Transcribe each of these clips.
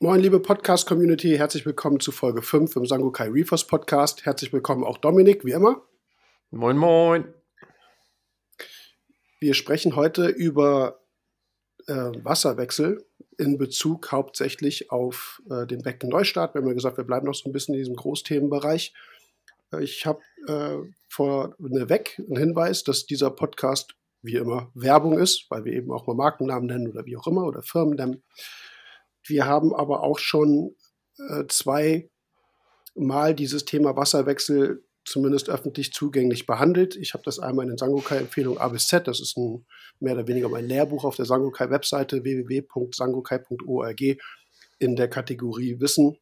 Moin, liebe Podcast-Community, herzlich willkommen zu Folge 5 im Sangokai Reefers Podcast. Herzlich willkommen auch Dominik, wie immer. Moin, moin. Wir sprechen heute über äh, Wasserwechsel in Bezug hauptsächlich auf äh, den Becken Neustart. Wir haben ja gesagt, wir bleiben noch so ein bisschen in diesem Großthemenbereich. Äh, ich habe äh, vorneweg einen Hinweis, dass dieser Podcast wie immer Werbung ist, weil wir eben auch mal Markennamen nennen oder wie auch immer oder Firmen nennen. Wir haben aber auch schon äh, zwei Mal dieses Thema Wasserwechsel zumindest öffentlich zugänglich behandelt. Ich habe das einmal in den Sangokai-Empfehlung A bis Z, das ist ein, mehr oder weniger mein Lehrbuch auf der Sangokai-Webseite www.sangokai.org in der Kategorie Wissen.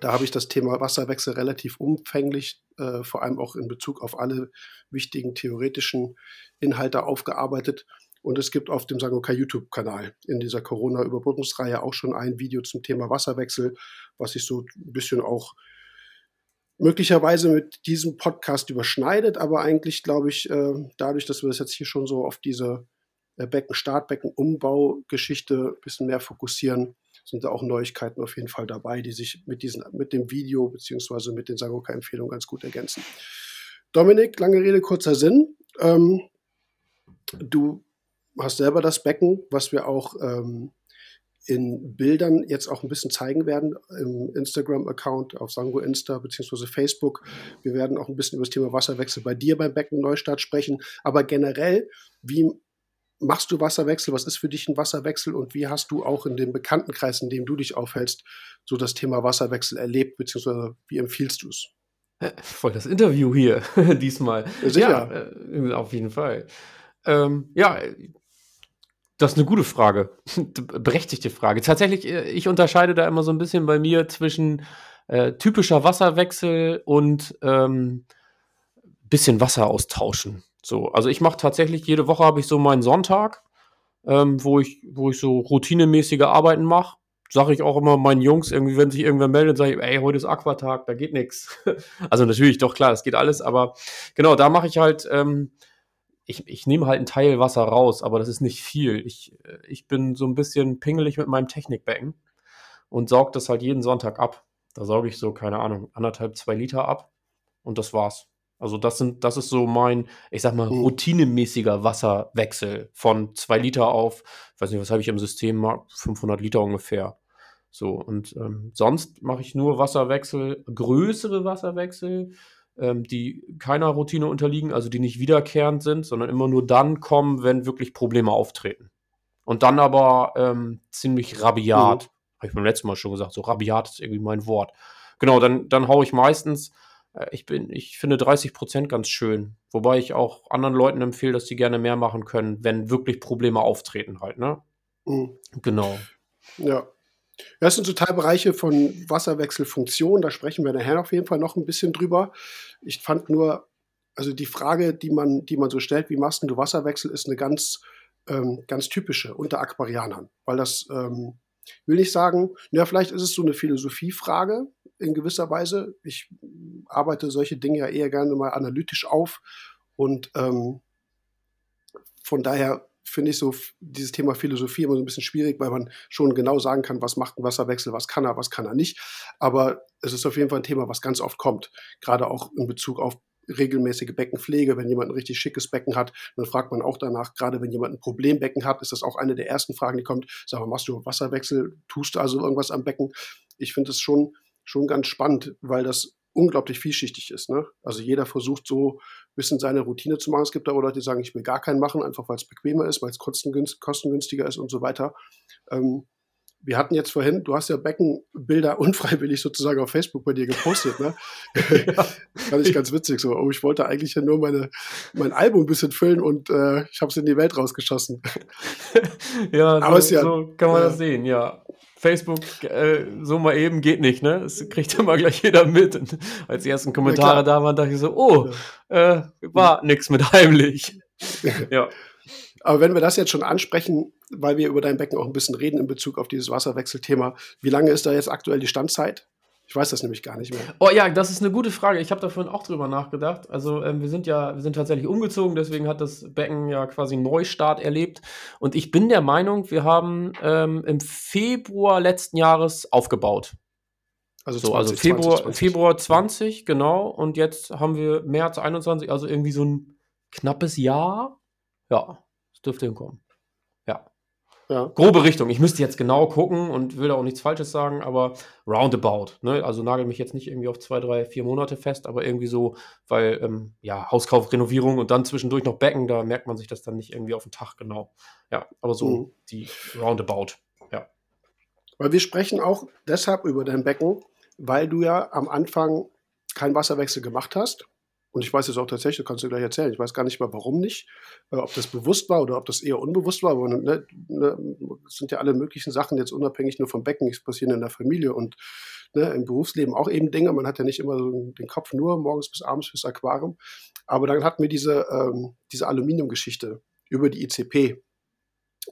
Da habe ich das Thema Wasserwechsel relativ umfänglich, äh, vor allem auch in Bezug auf alle wichtigen theoretischen Inhalte aufgearbeitet. Und es gibt auf dem Sangokai YouTube-Kanal in dieser Corona-Überbrückungsreihe auch schon ein Video zum Thema Wasserwechsel, was sich so ein bisschen auch möglicherweise mit diesem Podcast überschneidet, aber eigentlich glaube ich, äh, dadurch, dass wir das jetzt hier schon so auf diese äh, Becken-Start, Becken-Umbau-Geschichte ein bisschen mehr fokussieren, sind da auch Neuigkeiten auf jeden Fall dabei, die sich mit, diesen, mit dem Video beziehungsweise mit den Sangokai-Empfehlungen ganz gut ergänzen. Dominik, lange Rede, kurzer Sinn. Ähm, du hast selber das Becken, was wir auch ähm, in Bildern jetzt auch ein bisschen zeigen werden im Instagram-Account auf Sango Insta beziehungsweise Facebook. Wir werden auch ein bisschen über das Thema Wasserwechsel bei dir beim Becken Neustart sprechen. Aber generell, wie machst du Wasserwechsel? Was ist für dich ein Wasserwechsel? Und wie hast du auch in dem Bekanntenkreis, in dem du dich aufhältst, so das Thema Wasserwechsel erlebt, beziehungsweise wie empfiehlst du es? Voll das Interview hier diesmal. Sicher. Ja, äh, auf jeden Fall. Ähm, ja, das ist eine gute Frage. Berechtigte Frage. Tatsächlich, äh, ich unterscheide da immer so ein bisschen bei mir zwischen äh, typischer Wasserwechsel und ähm, bisschen Wasser austauschen. So, also ich mache tatsächlich, jede Woche habe ich so meinen Sonntag, ähm, wo, ich, wo ich so routinemäßige Arbeiten mache. Sage ich auch immer meinen Jungs, irgendwie, wenn sich irgendwer meldet, sage ich, ey, heute ist Aquatag, da geht nichts. Also natürlich, doch klar, es geht alles, aber genau, da mache ich halt ähm, ich, ich nehme halt einen Teil Wasser raus, aber das ist nicht viel. Ich, äh, ich bin so ein bisschen pingelig mit meinem Technikbecken und sauge das halt jeden Sonntag ab. Da sauge ich so, keine Ahnung, anderthalb, zwei Liter ab und das war's. Also das sind, das ist so mein, ich sag mal, mhm. routinemäßiger Wasserwechsel von zwei Liter auf, weiß nicht, was habe ich im System, 500 Liter ungefähr. So, und ähm, sonst mache ich nur Wasserwechsel, größere Wasserwechsel, ähm, die keiner Routine unterliegen, also die nicht wiederkehrend sind, sondern immer nur dann kommen, wenn wirklich Probleme auftreten. Und dann aber ähm, ziemlich rabiat. Mhm. Habe ich beim letzten Mal schon gesagt, so rabiat ist irgendwie mein Wort. Genau, dann, dann haue ich meistens, äh, ich bin, ich finde 30 Prozent ganz schön. Wobei ich auch anderen Leuten empfehle, dass sie gerne mehr machen können, wenn wirklich Probleme auftreten halt, ne? Mhm. Genau. Ja, das sind so Teilbereiche von Wasserwechselfunktion, da sprechen wir nachher auf jeden Fall noch ein bisschen drüber. Ich fand nur, also die Frage, die man, die man so stellt, wie machst du Wasserwechsel, ist eine ganz, ähm, ganz typische unter Aquarianern, weil das, ähm, will nicht sagen, ja, vielleicht ist es so eine Philosophiefrage in gewisser Weise. Ich arbeite solche Dinge ja eher gerne mal analytisch auf und ähm, von daher finde ich so dieses Thema Philosophie immer so ein bisschen schwierig, weil man schon genau sagen kann, was macht ein Wasserwechsel, was kann er, was kann er nicht. Aber es ist auf jeden Fall ein Thema, was ganz oft kommt, gerade auch in Bezug auf regelmäßige Beckenpflege. Wenn jemand ein richtig schickes Becken hat, dann fragt man auch danach, gerade wenn jemand ein Problembecken hat, ist das auch eine der ersten Fragen, die kommt. Sag mal, machst du Wasserwechsel? Tust du also irgendwas am Becken? Ich finde es schon, schon ganz spannend, weil das unglaublich vielschichtig ist. Ne? Also jeder versucht so ein bisschen seine Routine zu machen. Es gibt aber Leute, die sagen, ich will gar keinen machen, einfach weil es bequemer ist, weil es kostengünstiger ist und so weiter. Ähm, wir hatten jetzt vorhin, du hast ja Beckenbilder unfreiwillig sozusagen auf Facebook bei dir gepostet, ne? Ja. Fand ich ganz witzig. So, oh, ich wollte eigentlich ja nur meine, mein Album ein bisschen füllen und äh, ich habe es in die Welt rausgeschossen. ja, so, Aber ja, so kann man äh, das sehen, ja. Facebook äh, so mal eben geht nicht, ne? Das kriegt immer gleich jeder mit. Und als die ersten Kommentare ja, da waren, dachte ich so, oh, äh, war nix mit heimlich. ja. Aber wenn wir das jetzt schon ansprechen, weil wir über dein Becken auch ein bisschen reden in Bezug auf dieses Wasserwechselthema, wie lange ist da jetzt aktuell die Standzeit? Ich weiß das nämlich gar nicht mehr. Oh ja, das ist eine gute Frage. Ich habe da vorhin auch drüber nachgedacht. Also ähm, wir sind ja, wir sind tatsächlich umgezogen, deswegen hat das Becken ja quasi einen Neustart erlebt. Und ich bin der Meinung, wir haben ähm, im Februar letzten Jahres aufgebaut. Also, so, 20, also Februar, 20, 20. Februar 20, genau. Und jetzt haben wir März 21, also irgendwie so ein knappes Jahr. Ja, das dürfte hinkommen. Ja. Grobe Richtung. Ich müsste jetzt genau gucken und will auch nichts Falsches sagen, aber roundabout. Ne? Also nagel mich jetzt nicht irgendwie auf zwei, drei, vier Monate fest, aber irgendwie so, weil ähm, ja, Hauskauf, Renovierung und dann zwischendurch noch Becken, da merkt man sich das dann nicht irgendwie auf den Tag genau. Ja, aber so mhm. die roundabout. Ja. Weil wir sprechen auch deshalb über dein Becken, weil du ja am Anfang keinen Wasserwechsel gemacht hast und ich weiß es auch tatsächlich, kannst du gleich erzählen. Ich weiß gar nicht mal, warum nicht. Äh, ob das bewusst war oder ob das eher unbewusst war. Aber ne, ne, es sind ja alle möglichen Sachen jetzt unabhängig nur vom Becken, die passieren in der Familie und ne, im Berufsleben auch eben Dinge. Man hat ja nicht immer so den Kopf nur morgens bis abends fürs Aquarium. Aber dann hatten wir diese, ähm, diese Aluminiumgeschichte über die ICP.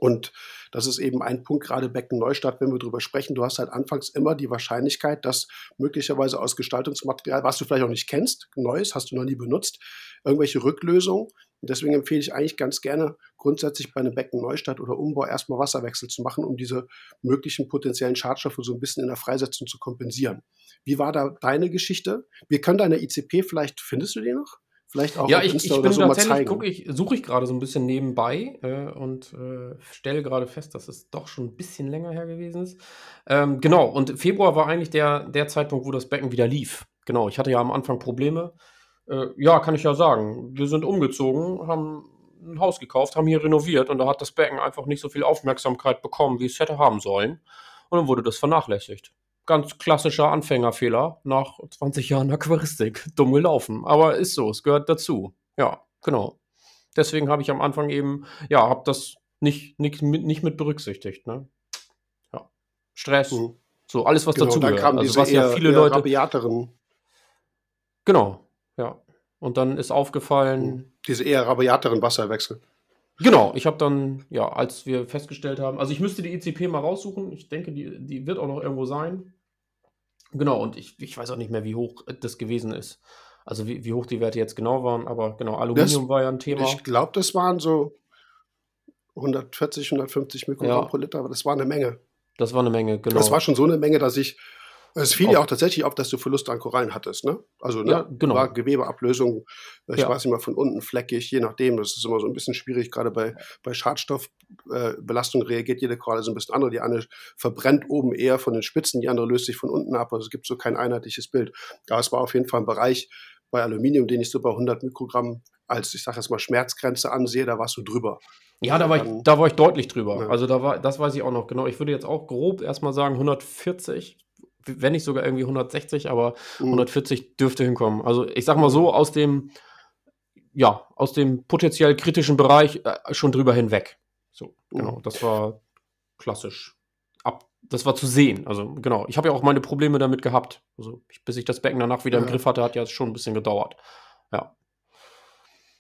Und das ist eben ein Punkt, gerade Becken Neustadt, wenn wir darüber sprechen. Du hast halt anfangs immer die Wahrscheinlichkeit, dass möglicherweise aus Gestaltungsmaterial, was du vielleicht auch nicht kennst, Neues, hast du noch nie benutzt, irgendwelche Rücklösungen. Und deswegen empfehle ich eigentlich ganz gerne, grundsätzlich bei einem Becken Neustadt oder Umbau erstmal Wasserwechsel zu machen, um diese möglichen potenziellen Schadstoffe so ein bisschen in der Freisetzung zu kompensieren. Wie war da deine Geschichte? Wir können deine ICP vielleicht, findest du die noch? Vielleicht auch ja, ich, ich bin so tatsächlich, guck, ich, suche ich gerade so ein bisschen nebenbei äh, und äh, stelle gerade fest, dass es doch schon ein bisschen länger her gewesen ist. Ähm, genau, und Februar war eigentlich der, der Zeitpunkt, wo das Becken wieder lief. Genau, ich hatte ja am Anfang Probleme. Äh, ja, kann ich ja sagen. Wir sind umgezogen, haben ein Haus gekauft, haben hier renoviert und da hat das Becken einfach nicht so viel Aufmerksamkeit bekommen, wie es hätte haben sollen. Und dann wurde das vernachlässigt ganz klassischer Anfängerfehler nach 20 Jahren Aquaristik. Dumm gelaufen. Aber ist so, es gehört dazu. Ja, genau. Deswegen habe ich am Anfang eben, ja, habe das nicht, nicht, nicht mit berücksichtigt. Ne? Ja. Stress, mhm. so alles, was genau, dazu gehört. Also, was eher, ja viele Leute. Rabiateren. Genau, ja. Und dann ist aufgefallen. Mhm. Diese eher rabiateren Wasserwechsel. Genau, ich habe dann, ja, als wir festgestellt haben, also ich müsste die ECP mal raussuchen. Ich denke, die, die wird auch noch irgendwo sein. Genau, und ich, ich weiß auch nicht mehr, wie hoch das gewesen ist. Also wie, wie hoch die Werte jetzt genau waren, aber genau, Aluminium das, war ja ein Thema. Ich glaube, das waren so 140, 150 Mikrogramm ja. pro Liter, aber das war eine Menge. Das war eine Menge, genau. Das war schon so eine Menge, dass ich es fiel ja auch tatsächlich auf, dass du Verluste an Korallen hattest, ne? Also, ne, ja, genau. war Gewebeablösung, ich ja. weiß nicht mal, von unten fleckig, je nachdem. Das ist immer so ein bisschen schwierig, gerade bei, bei Schadstoffbelastung äh, reagiert jede Koralle so ein bisschen anders. Die eine verbrennt oben eher von den Spitzen, die andere löst sich von unten ab. Also es gibt so kein einheitliches Bild. Aber es war auf jeden Fall ein Bereich bei Aluminium, den ich so bei 100 Mikrogramm als, ich sage jetzt mal, Schmerzgrenze ansehe, da warst du drüber. Ja, da war, ich, da war ich deutlich drüber. Ja. Also da war, das weiß ich auch noch genau. Ich würde jetzt auch grob erstmal sagen 140 wenn nicht sogar irgendwie 160, aber mhm. 140 dürfte hinkommen. Also ich sag mal so, aus dem, ja, aus dem potenziell kritischen Bereich äh, schon drüber hinweg. So, genau, mhm. das war klassisch. Ab, das war zu sehen. Also genau, ich habe ja auch meine Probleme damit gehabt. Also bis ich das Becken danach wieder ja. im Griff hatte, hat ja schon ein bisschen gedauert. Ja.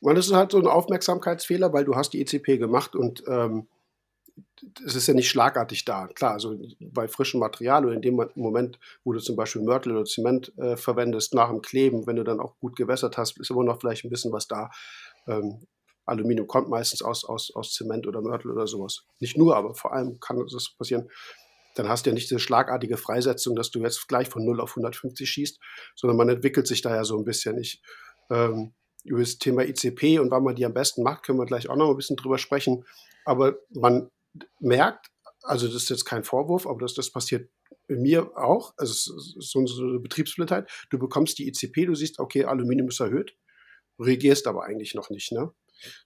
Und das ist halt so ein Aufmerksamkeitsfehler, weil du hast die ECP gemacht und ähm, es ist ja nicht schlagartig da. Klar, also bei frischem Material oder in dem Moment, wo du zum Beispiel Mörtel oder Zement äh, verwendest, nach dem Kleben, wenn du dann auch gut gewässert hast, ist immer noch vielleicht ein bisschen was da. Ähm, Aluminium kommt meistens aus, aus, aus Zement oder Mörtel oder sowas. Nicht nur, aber vor allem kann das passieren. Dann hast du ja nicht diese schlagartige Freisetzung, dass du jetzt gleich von 0 auf 150 schießt, sondern man entwickelt sich da ja so ein bisschen. Ich, ähm, über das Thema ICP und wann man die am besten macht, können wir gleich auch noch ein bisschen drüber sprechen. Aber man merkt, also das ist jetzt kein Vorwurf, aber das, das passiert mir auch, also es ist so, eine Betriebsblindheit, du bekommst die ICP, du siehst, okay, Aluminium ist erhöht, reagierst aber eigentlich noch nicht, ne?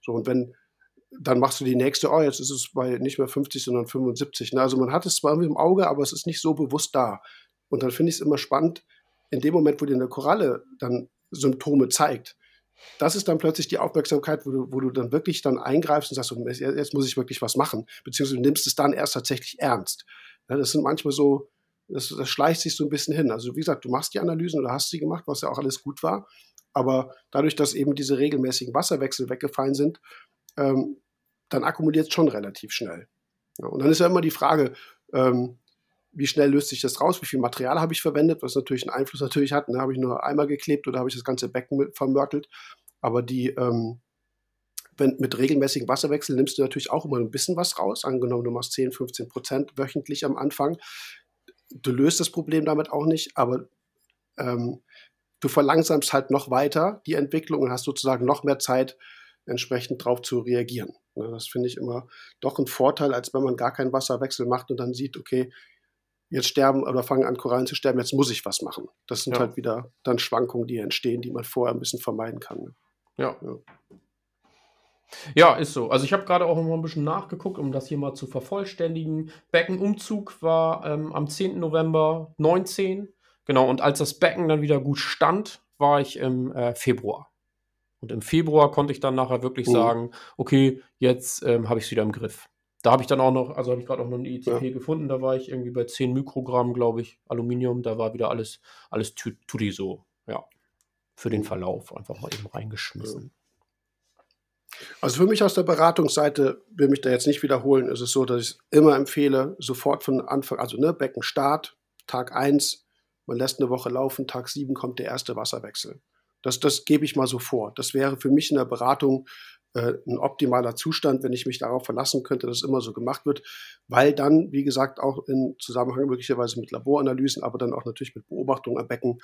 So, und wenn, dann machst du die nächste, oh, jetzt ist es bei nicht mehr 50, sondern 75. Ne? Also man hat es zwar im Auge, aber es ist nicht so bewusst da. Und dann finde ich es immer spannend, in dem Moment, wo dir eine Koralle dann Symptome zeigt, das ist dann plötzlich die Aufmerksamkeit, wo du, wo du dann wirklich dann eingreifst und sagst, jetzt muss ich wirklich was machen, beziehungsweise du nimmst es dann erst tatsächlich ernst. Ja, das sind manchmal so, das, das, schleicht sich so ein bisschen hin. Also wie gesagt, du machst die Analysen oder hast sie gemacht, was ja auch alles gut war, aber dadurch, dass eben diese regelmäßigen Wasserwechsel weggefallen sind, ähm, dann akkumuliert es schon relativ schnell. Ja, und dann ist ja immer die Frage, ähm, wie schnell löst sich das raus, wie viel Material habe ich verwendet, was natürlich einen Einfluss natürlich hat. Ne? Habe ich nur einmal geklebt oder habe ich das ganze Becken vermörtelt. Aber die, ähm, wenn, mit regelmäßigen Wasserwechsel nimmst du natürlich auch immer ein bisschen was raus. Angenommen, du machst 10, 15 Prozent wöchentlich am Anfang. Du löst das Problem damit auch nicht, aber ähm, du verlangsamst halt noch weiter die Entwicklung und hast sozusagen noch mehr Zeit, entsprechend drauf zu reagieren. Ne, das finde ich immer doch ein Vorteil, als wenn man gar keinen Wasserwechsel macht und dann sieht, okay, jetzt sterben oder fangen an Korallen zu sterben, jetzt muss ich was machen. Das sind ja. halt wieder dann Schwankungen, die entstehen, die man vorher ein bisschen vermeiden kann. Ne? Ja. ja. Ja, ist so. Also ich habe gerade auch noch ein bisschen nachgeguckt, um das hier mal zu vervollständigen. Beckenumzug war ähm, am 10. November 19. Genau, und als das Becken dann wieder gut stand, war ich im äh, Februar. Und im Februar konnte ich dann nachher wirklich oh. sagen, okay, jetzt ähm, habe ich es wieder im Griff. Da habe ich dann auch noch, also habe ich gerade auch noch eine ECP ja. gefunden, da war ich irgendwie bei 10 Mikrogramm, glaube ich, Aluminium, da war wieder alles, alles tutti so, ja. Für den Verlauf einfach mal eben reingeschmissen. Also für mich aus der Beratungsseite, will mich da jetzt nicht wiederholen, ist es so, dass ich immer empfehle, sofort von Anfang, also ne, Beckenstart, Tag 1, man lässt eine Woche laufen, Tag 7 kommt der erste Wasserwechsel. Das, das gebe ich mal so vor. Das wäre für mich in der Beratung äh, ein optimaler Zustand, wenn ich mich darauf verlassen könnte, dass immer so gemacht wird, weil dann, wie gesagt, auch in Zusammenhang möglicherweise mit Laboranalysen, aber dann auch natürlich mit Beobachtungen am Becken,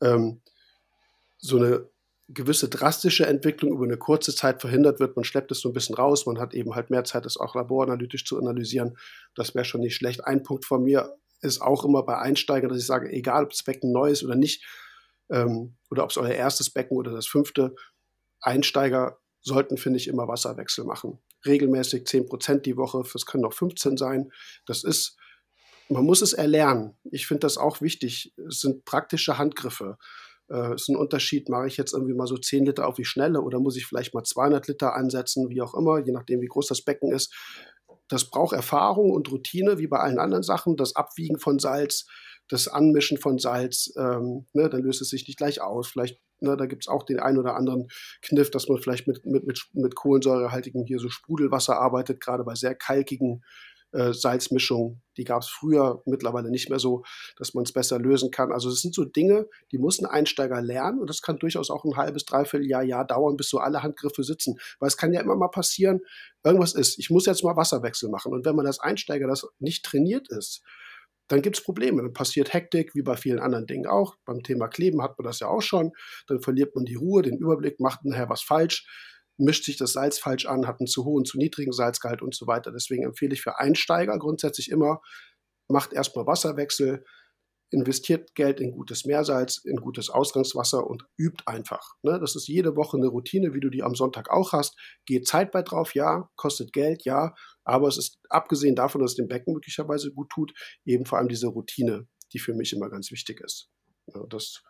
ähm, so eine gewisse drastische Entwicklung über eine kurze Zeit verhindert wird. Man schleppt es so ein bisschen raus, man hat eben halt mehr Zeit, das auch laboranalytisch zu analysieren. Das wäre schon nicht schlecht. Ein Punkt von mir ist auch immer bei Einsteigern, dass ich sage, egal ob das Becken neu ist oder nicht, ähm, oder ob es euer erstes Becken oder das fünfte, Einsteiger sollten, finde ich, immer Wasserwechsel machen. Regelmäßig 10 Prozent die Woche, das können auch 15 sein. Das ist, man muss es erlernen. Ich finde das auch wichtig. Es sind praktische Handgriffe. Äh, es ist ein Unterschied, mache ich jetzt irgendwie mal so 10 Liter auf die Schnelle oder muss ich vielleicht mal 200 Liter ansetzen, wie auch immer, je nachdem, wie groß das Becken ist. Das braucht Erfahrung und Routine, wie bei allen anderen Sachen. Das Abwiegen von Salz, das Anmischen von Salz, ähm, ne, dann löst es sich nicht gleich aus. Vielleicht, ne, da gibt es auch den einen oder anderen Kniff, dass man vielleicht mit, mit, mit, mit kohlensäurehaltigem hier so Sprudelwasser arbeitet, gerade bei sehr kalkigen äh, Salzmischungen. Die gab es früher, mittlerweile nicht mehr so, dass man es besser lösen kann. Also es sind so Dinge, die muss ein Einsteiger lernen und das kann durchaus auch ein halbes, dreiviertel Jahr, Jahr dauern, bis so alle Handgriffe sitzen. Weil es kann ja immer mal passieren, irgendwas ist, ich muss jetzt mal Wasserwechsel machen. Und wenn man als Einsteiger das nicht trainiert ist, dann gibt es Probleme. Dann passiert Hektik, wie bei vielen anderen Dingen auch. Beim Thema Kleben hat man das ja auch schon. Dann verliert man die Ruhe, den Überblick, macht nachher was falsch, mischt sich das Salz falsch an, hat einen zu hohen, zu niedrigen Salzgehalt und so weiter. Deswegen empfehle ich für Einsteiger grundsätzlich immer, macht erstmal Wasserwechsel, investiert Geld in gutes Meersalz, in gutes Ausgangswasser und übt einfach. Ne? Das ist jede Woche eine Routine, wie du die am Sonntag auch hast. Geht Zeit bei drauf, ja, kostet Geld, ja, aber es ist abgesehen davon, dass es dem Becken möglicherweise gut tut, eben vor allem diese Routine, die für mich immer ganz wichtig ist. Ja, das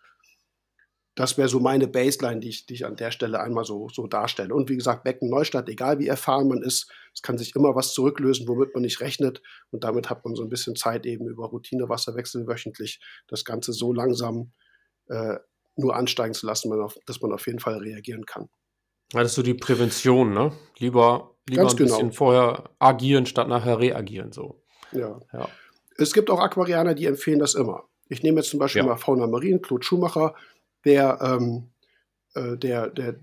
das wäre so meine Baseline, die ich, die ich an der Stelle einmal so, so darstelle. Und wie gesagt, Becken Neustadt, egal wie erfahren man ist, es kann sich immer was zurücklösen, womit man nicht rechnet. Und damit hat man so ein bisschen Zeit, eben über Routinewasserwechsel wöchentlich das Ganze so langsam äh, nur ansteigen zu lassen, dass man auf jeden Fall reagieren kann. Ja, das ist so die Prävention, ne? Lieber, lieber Ganz ein genau. bisschen vorher agieren, statt nachher reagieren. So. Ja. ja. Es gibt auch Aquarianer, die empfehlen das immer. Ich nehme jetzt zum Beispiel ja. mal Fauna Marien, Claude Schumacher, der, ähm, äh, der, der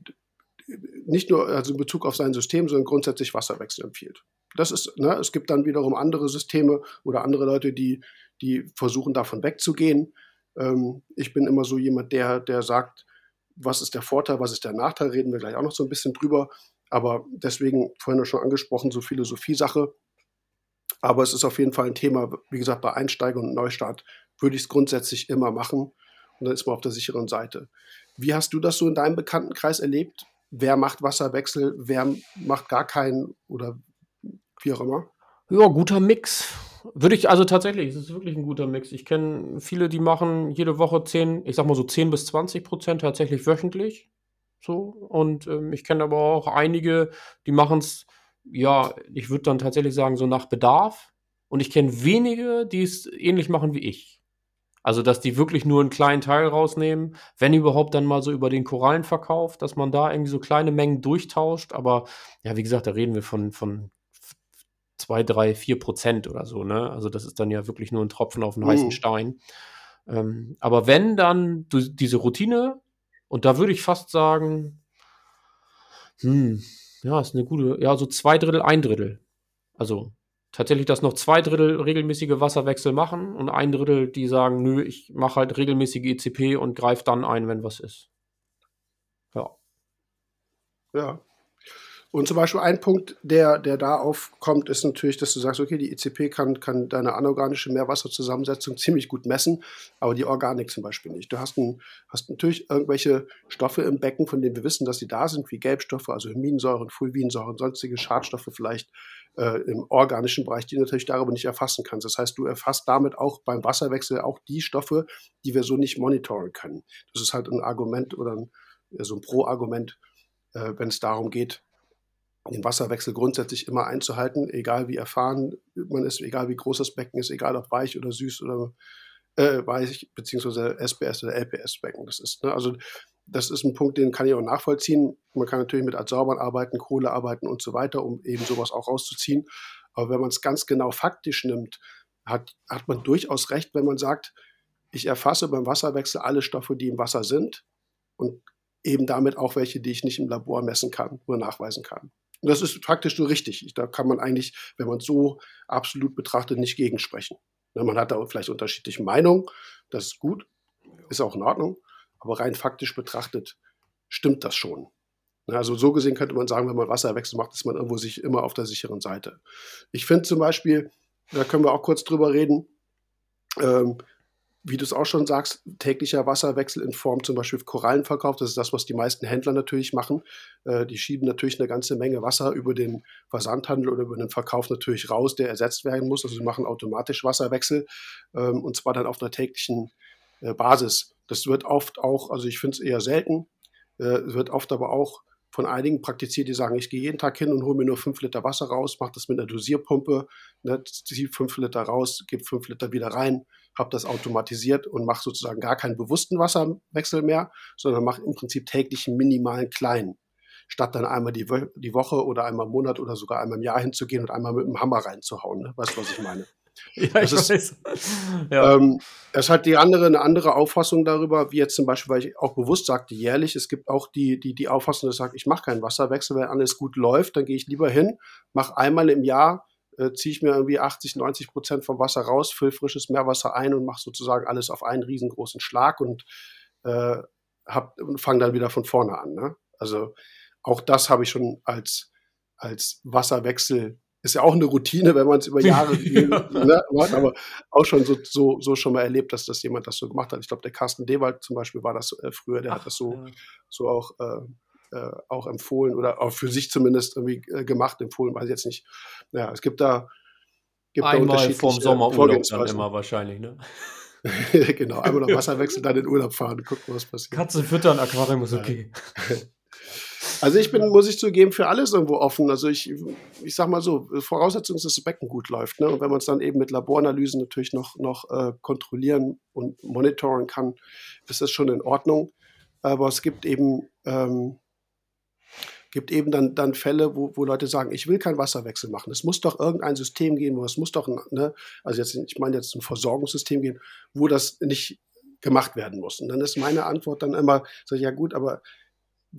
nicht nur also in Bezug auf sein System, sondern grundsätzlich Wasserwechsel empfiehlt. Das ist, ne, es gibt dann wiederum andere Systeme oder andere Leute, die, die versuchen davon wegzugehen. Ähm, ich bin immer so jemand, der, der sagt, was ist der Vorteil, was ist der Nachteil, reden wir gleich auch noch so ein bisschen drüber. Aber deswegen, vorhin schon angesprochen, so Philosophie-Sache. Aber es ist auf jeden Fall ein Thema, wie gesagt, bei Einsteiger und Neustart würde ich es grundsätzlich immer machen und dann ist man auf der sicheren Seite. Wie hast du das so in deinem Bekanntenkreis erlebt? Wer macht Wasserwechsel, wer macht gar keinen oder wie auch immer? Ja, guter Mix. Würde ich, also tatsächlich, es ist wirklich ein guter Mix. Ich kenne viele, die machen jede Woche 10, ich sag mal so 10 bis 20 Prozent tatsächlich wöchentlich. So. Und ähm, ich kenne aber auch einige, die machen es, ja, ich würde dann tatsächlich sagen, so nach Bedarf. Und ich kenne wenige, die es ähnlich machen wie ich. Also, dass die wirklich nur einen kleinen Teil rausnehmen, wenn überhaupt dann mal so über den Korallenverkauf, dass man da irgendwie so kleine Mengen durchtauscht. Aber ja, wie gesagt, da reden wir von, von 2, 3, 4 Prozent oder so. Ne? Also das ist dann ja wirklich nur ein Tropfen auf den mhm. heißen Stein. Ähm, aber wenn dann diese Routine, und da würde ich fast sagen, hm, ja, ist eine gute, ja, so zwei Drittel, ein Drittel. Also tatsächlich, dass noch zwei Drittel regelmäßige Wasserwechsel machen und ein Drittel, die sagen, nö, ich mache halt regelmäßige ECP und greife dann ein, wenn was ist. Ja. Ja. Und zum Beispiel ein Punkt, der, der da aufkommt, ist natürlich, dass du sagst, okay, die ECP kann, kann deine anorganische Meerwasserzusammensetzung ziemlich gut messen, aber die Organik zum Beispiel nicht. Du hast, ein, hast natürlich irgendwelche Stoffe im Becken, von denen wir wissen, dass sie da sind, wie Gelbstoffe, also Huminsäuren, Fulvinsäuren, sonstige Schadstoffe vielleicht äh, im organischen Bereich, die du natürlich darüber nicht erfassen kannst. Das heißt, du erfasst damit auch beim Wasserwechsel auch die Stoffe, die wir so nicht monitoren können. Das ist halt ein Argument oder ein, so ein Pro-Argument, äh, wenn es darum geht, den Wasserwechsel grundsätzlich immer einzuhalten, egal wie erfahren man ist, egal wie groß das Becken ist, egal ob weich oder süß oder äh, weich, beziehungsweise SBS oder LPS-Becken das ist. Ne? Also das ist ein Punkt, den kann ich auch nachvollziehen. Man kann natürlich mit Adsorbern arbeiten, Kohle arbeiten und so weiter, um eben sowas auch rauszuziehen. Aber wenn man es ganz genau faktisch nimmt, hat, hat man durchaus recht, wenn man sagt, ich erfasse beim Wasserwechsel alle Stoffe, die im Wasser sind und eben damit auch welche, die ich nicht im Labor messen kann oder nachweisen kann. Und das ist praktisch nur richtig. Da kann man eigentlich, wenn man es so absolut betrachtet, nicht gegensprechen. Ne, man hat da vielleicht unterschiedliche Meinungen, das ist gut, ist auch in Ordnung, aber rein faktisch betrachtet stimmt das schon. Ne, also so gesehen könnte man sagen, wenn man Wasserwechsel macht, ist man irgendwo sich immer auf der sicheren Seite. Ich finde zum Beispiel, da können wir auch kurz drüber reden, ähm, wie du es auch schon sagst, täglicher Wasserwechsel in Form zum Beispiel Korallenverkauf. Das ist das, was die meisten Händler natürlich machen. Äh, die schieben natürlich eine ganze Menge Wasser über den Versandhandel oder über den Verkauf natürlich raus, der ersetzt werden muss. Also sie machen automatisch Wasserwechsel ähm, und zwar dann auf einer täglichen äh, Basis. Das wird oft auch, also ich finde es eher selten, äh, wird oft aber auch von einigen praktiziert, die sagen, ich gehe jeden Tag hin und hole mir nur fünf Liter Wasser raus, mache das mit einer Dosierpumpe, ne, ziehe fünf Liter raus, gebe fünf Liter wieder rein, habe das automatisiert und mache sozusagen gar keinen bewussten Wasserwechsel mehr, sondern mache im Prinzip täglich einen minimalen kleinen. Statt dann einmal die, Wo die Woche oder einmal im Monat oder sogar einmal im Jahr hinzugehen und einmal mit dem Hammer reinzuhauen. Ne? Weißt du, was ich meine? Ja, das ich ist, weiß. Ja. Ähm, es hat die andere eine andere Auffassung darüber, wie jetzt zum Beispiel, weil ich auch bewusst sagte, jährlich, es gibt auch die, die, die Auffassung, dass sagt, ich mache keinen Wasserwechsel, wenn alles gut läuft, dann gehe ich lieber hin, mache einmal im Jahr, äh, ziehe ich mir irgendwie 80, 90 Prozent vom Wasser raus, fülle frisches Meerwasser ein und mache sozusagen alles auf einen riesengroßen Schlag und äh, fange dann wieder von vorne an. Ne? Also auch das habe ich schon als, als Wasserwechsel ist ja auch eine Routine, wenn man es über Jahre ja. ne, macht, aber auch schon so, so, so schon mal erlebt, dass das jemand das so gemacht hat. Ich glaube, der Carsten Dewald zum Beispiel war das äh, früher, der Ach, hat das so, ja. so auch, äh, äh, auch empfohlen oder auch für sich zumindest irgendwie äh, gemacht, empfohlen, weiß ich jetzt nicht. Ja, es gibt da, gibt einmal da vorm Sommerurlaub dann immer wahrscheinlich, ne? genau, einmal noch Wasserwechsel, dann in den Urlaub fahren, gucken, was passiert. Katze füttern, Aquarium ist okay. Also ich bin, muss ich zugeben, für alles irgendwo offen. Also ich, ich sag mal so, Voraussetzung ist, dass das Becken gut läuft. Ne? Und wenn man es dann eben mit Laboranalysen natürlich noch, noch äh, kontrollieren und monitoren kann, ist das schon in Ordnung. Aber es gibt eben, ähm, gibt eben dann, dann Fälle, wo, wo Leute sagen, ich will keinen Wasserwechsel machen. Es muss doch irgendein System gehen, wo es muss doch, ein, ne, also jetzt, ich meine jetzt ein Versorgungssystem gehen, wo das nicht gemacht werden muss. Und dann ist meine Antwort dann immer, sag ich, ja gut, aber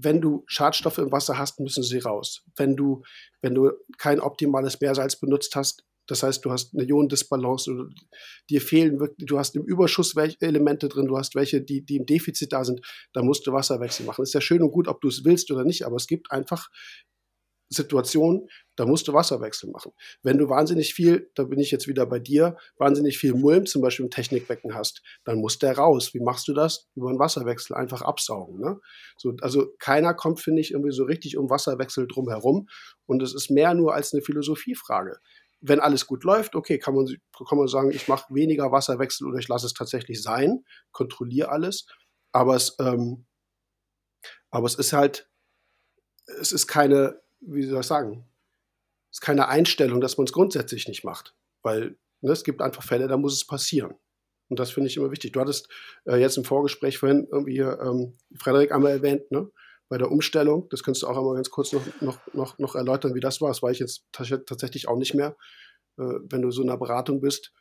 wenn du Schadstoffe im Wasser hast, müssen sie raus. Wenn du, wenn du kein optimales Meersalz benutzt hast, das heißt, du hast eine Ionendisbalance, dir fehlen wirklich, du hast im Überschuss welche Elemente drin, du hast welche, die, die im Defizit da sind, da musst du Wasserwechsel machen. Ist ja schön und gut, ob du es willst oder nicht, aber es gibt einfach Situation, da musst du Wasserwechsel machen. Wenn du wahnsinnig viel, da bin ich jetzt wieder bei dir, wahnsinnig viel Mulm zum Beispiel im Technikbecken hast, dann muss der raus. Wie machst du das? Über einen Wasserwechsel einfach absaugen. Ne? So, also keiner kommt, finde ich, irgendwie so richtig um Wasserwechsel drum herum. Und es ist mehr nur als eine Philosophiefrage. Wenn alles gut läuft, okay, kann man, kann man sagen, ich mache weniger Wasserwechsel oder ich lasse es tatsächlich sein, kontrolliere alles. Aber es, ähm, aber es ist halt, es ist keine, wie soll ich sagen, es ist keine Einstellung, dass man es grundsätzlich nicht macht. Weil ne, es gibt einfach Fälle, da muss es passieren. Und das finde ich immer wichtig. Du hattest äh, jetzt im Vorgespräch vorhin irgendwie ähm, Frederik einmal erwähnt, ne? bei der Umstellung. Das kannst du auch einmal ganz kurz noch, noch, noch, noch erläutern, wie das war. Das war ich jetzt tatsächlich auch nicht mehr, äh, wenn du so in einer Beratung bist.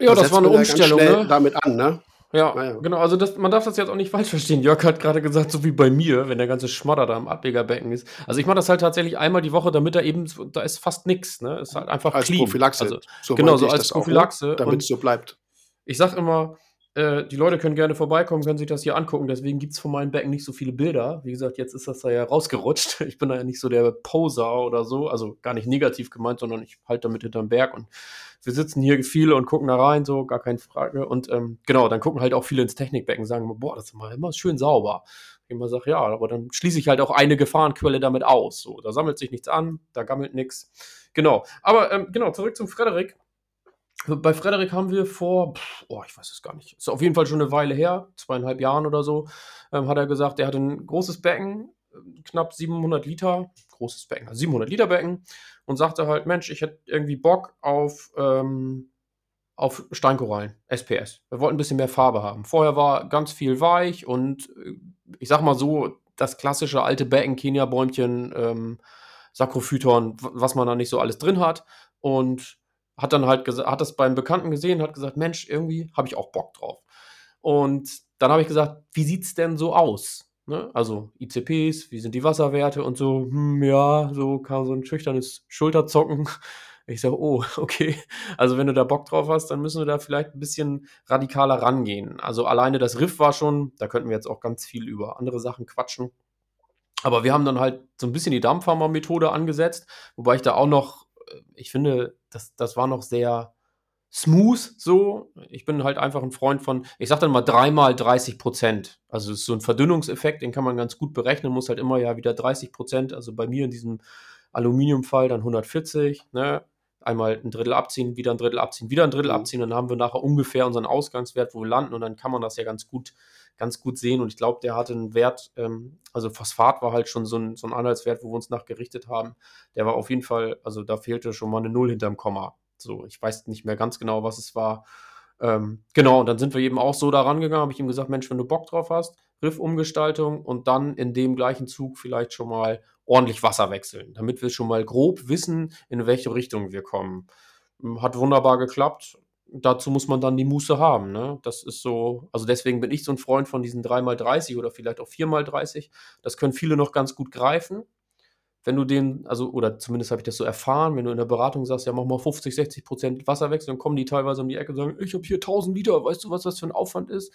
Ja, das war eine Umstellung. Ne? Damit an, ne? Ja, naja. genau. Also das, man darf das jetzt auch nicht falsch verstehen. Jörg hat gerade gesagt, so wie bei mir, wenn der ganze Schmodder da im Ablegerbecken ist. Also ich mache das halt tatsächlich einmal die Woche, damit da eben, da ist fast nichts. Ne? Ist halt einfach als clean. Prophylaxe. Also, so genau, so als Prophylaxe. Auch, damit es so bleibt. Ich sag immer, äh, die Leute können gerne vorbeikommen, können sich das hier angucken. Deswegen gibt es von meinem Becken nicht so viele Bilder. Wie gesagt, jetzt ist das da ja rausgerutscht. Ich bin da ja nicht so der Poser oder so. Also gar nicht negativ gemeint, sondern ich halte damit hinterm Berg. Und wir sitzen hier viele und gucken da rein, so gar keine Frage. Und ähm, genau, dann gucken halt auch viele ins Technikbecken, sagen, boah, das ist immer, immer schön sauber. Ich immer sage, ja, aber dann schließe ich halt auch eine Gefahrenquelle damit aus. So, da sammelt sich nichts an, da gammelt nichts. Genau. Aber ähm, genau, zurück zum Frederik. Bei Frederik haben wir vor, oh, ich weiß es gar nicht, ist auf jeden Fall schon eine Weile her, zweieinhalb Jahren oder so, ähm, hat er gesagt, er hat ein großes Becken, ähm, knapp 700 Liter, großes Becken, also 700 Liter Becken und sagte halt, Mensch, ich hätte irgendwie Bock auf, ähm, auf Steinkorallen, SPS. Wir wollten ein bisschen mehr Farbe haben. Vorher war ganz viel weich und äh, ich sag mal so, das klassische alte Becken, Kenia-Bäumchen, ähm, Sakrophyton, was man da nicht so alles drin hat und hat dann halt hat das beim Bekannten gesehen, hat gesagt, Mensch, irgendwie habe ich auch Bock drauf. Und dann habe ich gesagt, wie sieht es denn so aus? Ne? Also ICPs, wie sind die Wasserwerte und so, hm, ja, so kam so ein schüchternes Schulterzocken. Ich sage, oh, okay. Also wenn du da Bock drauf hast, dann müssen wir da vielleicht ein bisschen radikaler rangehen. Also alleine das Riff war schon, da könnten wir jetzt auch ganz viel über andere Sachen quatschen. Aber wir haben dann halt so ein bisschen die Dampfhammer-Methode angesetzt, wobei ich da auch noch, ich finde, das, das war noch sehr smooth so. Ich bin halt einfach ein Freund von, ich sag dann mal dreimal 30 Prozent. Also es ist so ein Verdünnungseffekt, den kann man ganz gut berechnen, muss halt immer ja wieder 30 Prozent, also bei mir in diesem Aluminiumfall dann 140, ne? Einmal ein Drittel abziehen, wieder ein Drittel abziehen, wieder ein Drittel mhm. abziehen, dann haben wir nachher ungefähr unseren Ausgangswert, wo wir landen und dann kann man das ja ganz gut ganz gut sehen. Und ich glaube, der hatte einen Wert, ähm, also Phosphat war halt schon so ein, so ein Anhaltswert, wo wir uns nachgerichtet haben. Der war auf jeden Fall, also da fehlte schon mal eine Null hinterm Komma. So, ich weiß nicht mehr ganz genau, was es war. Ähm, genau, und dann sind wir eben auch so da rangegangen, habe ich ihm gesagt, Mensch, wenn du Bock drauf hast, Riffumgestaltung und dann in dem gleichen Zug vielleicht schon mal ordentlich Wasser wechseln, damit wir schon mal grob wissen, in welche Richtung wir kommen. Hat wunderbar geklappt dazu muss man dann die Muße haben. Ne? Das ist so, also deswegen bin ich so ein Freund von diesen 3x30 oder vielleicht auch 4x30. Das können viele noch ganz gut greifen. Wenn du den, also, oder zumindest habe ich das so erfahren, wenn du in der Beratung sagst, ja, mach mal 50, 60 Prozent Wasserwechsel, dann kommen die teilweise um die Ecke und sagen, ich habe hier 1000 Liter, weißt du, was das für ein Aufwand ist?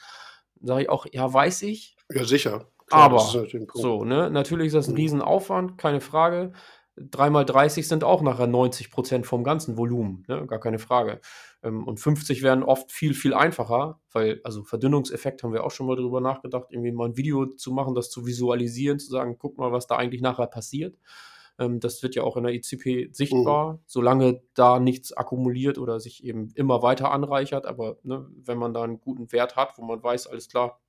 Dann sage ich auch, ja, weiß ich. Ja, sicher. Klar, aber, so, ne, natürlich ist das ein mhm. Riesenaufwand, keine Frage. 3x30 sind auch nachher 90 Prozent vom ganzen Volumen, ne? gar keine Frage. Ähm, und 50 wären oft viel, viel einfacher, weil, also Verdünnungseffekt haben wir auch schon mal drüber nachgedacht, irgendwie mal ein Video zu machen, das zu visualisieren, zu sagen, guck mal, was da eigentlich nachher passiert. Ähm, das wird ja auch in der ICP sichtbar, mhm. solange da nichts akkumuliert oder sich eben immer weiter anreichert. Aber ne, wenn man da einen guten Wert hat, wo man weiß, alles klar,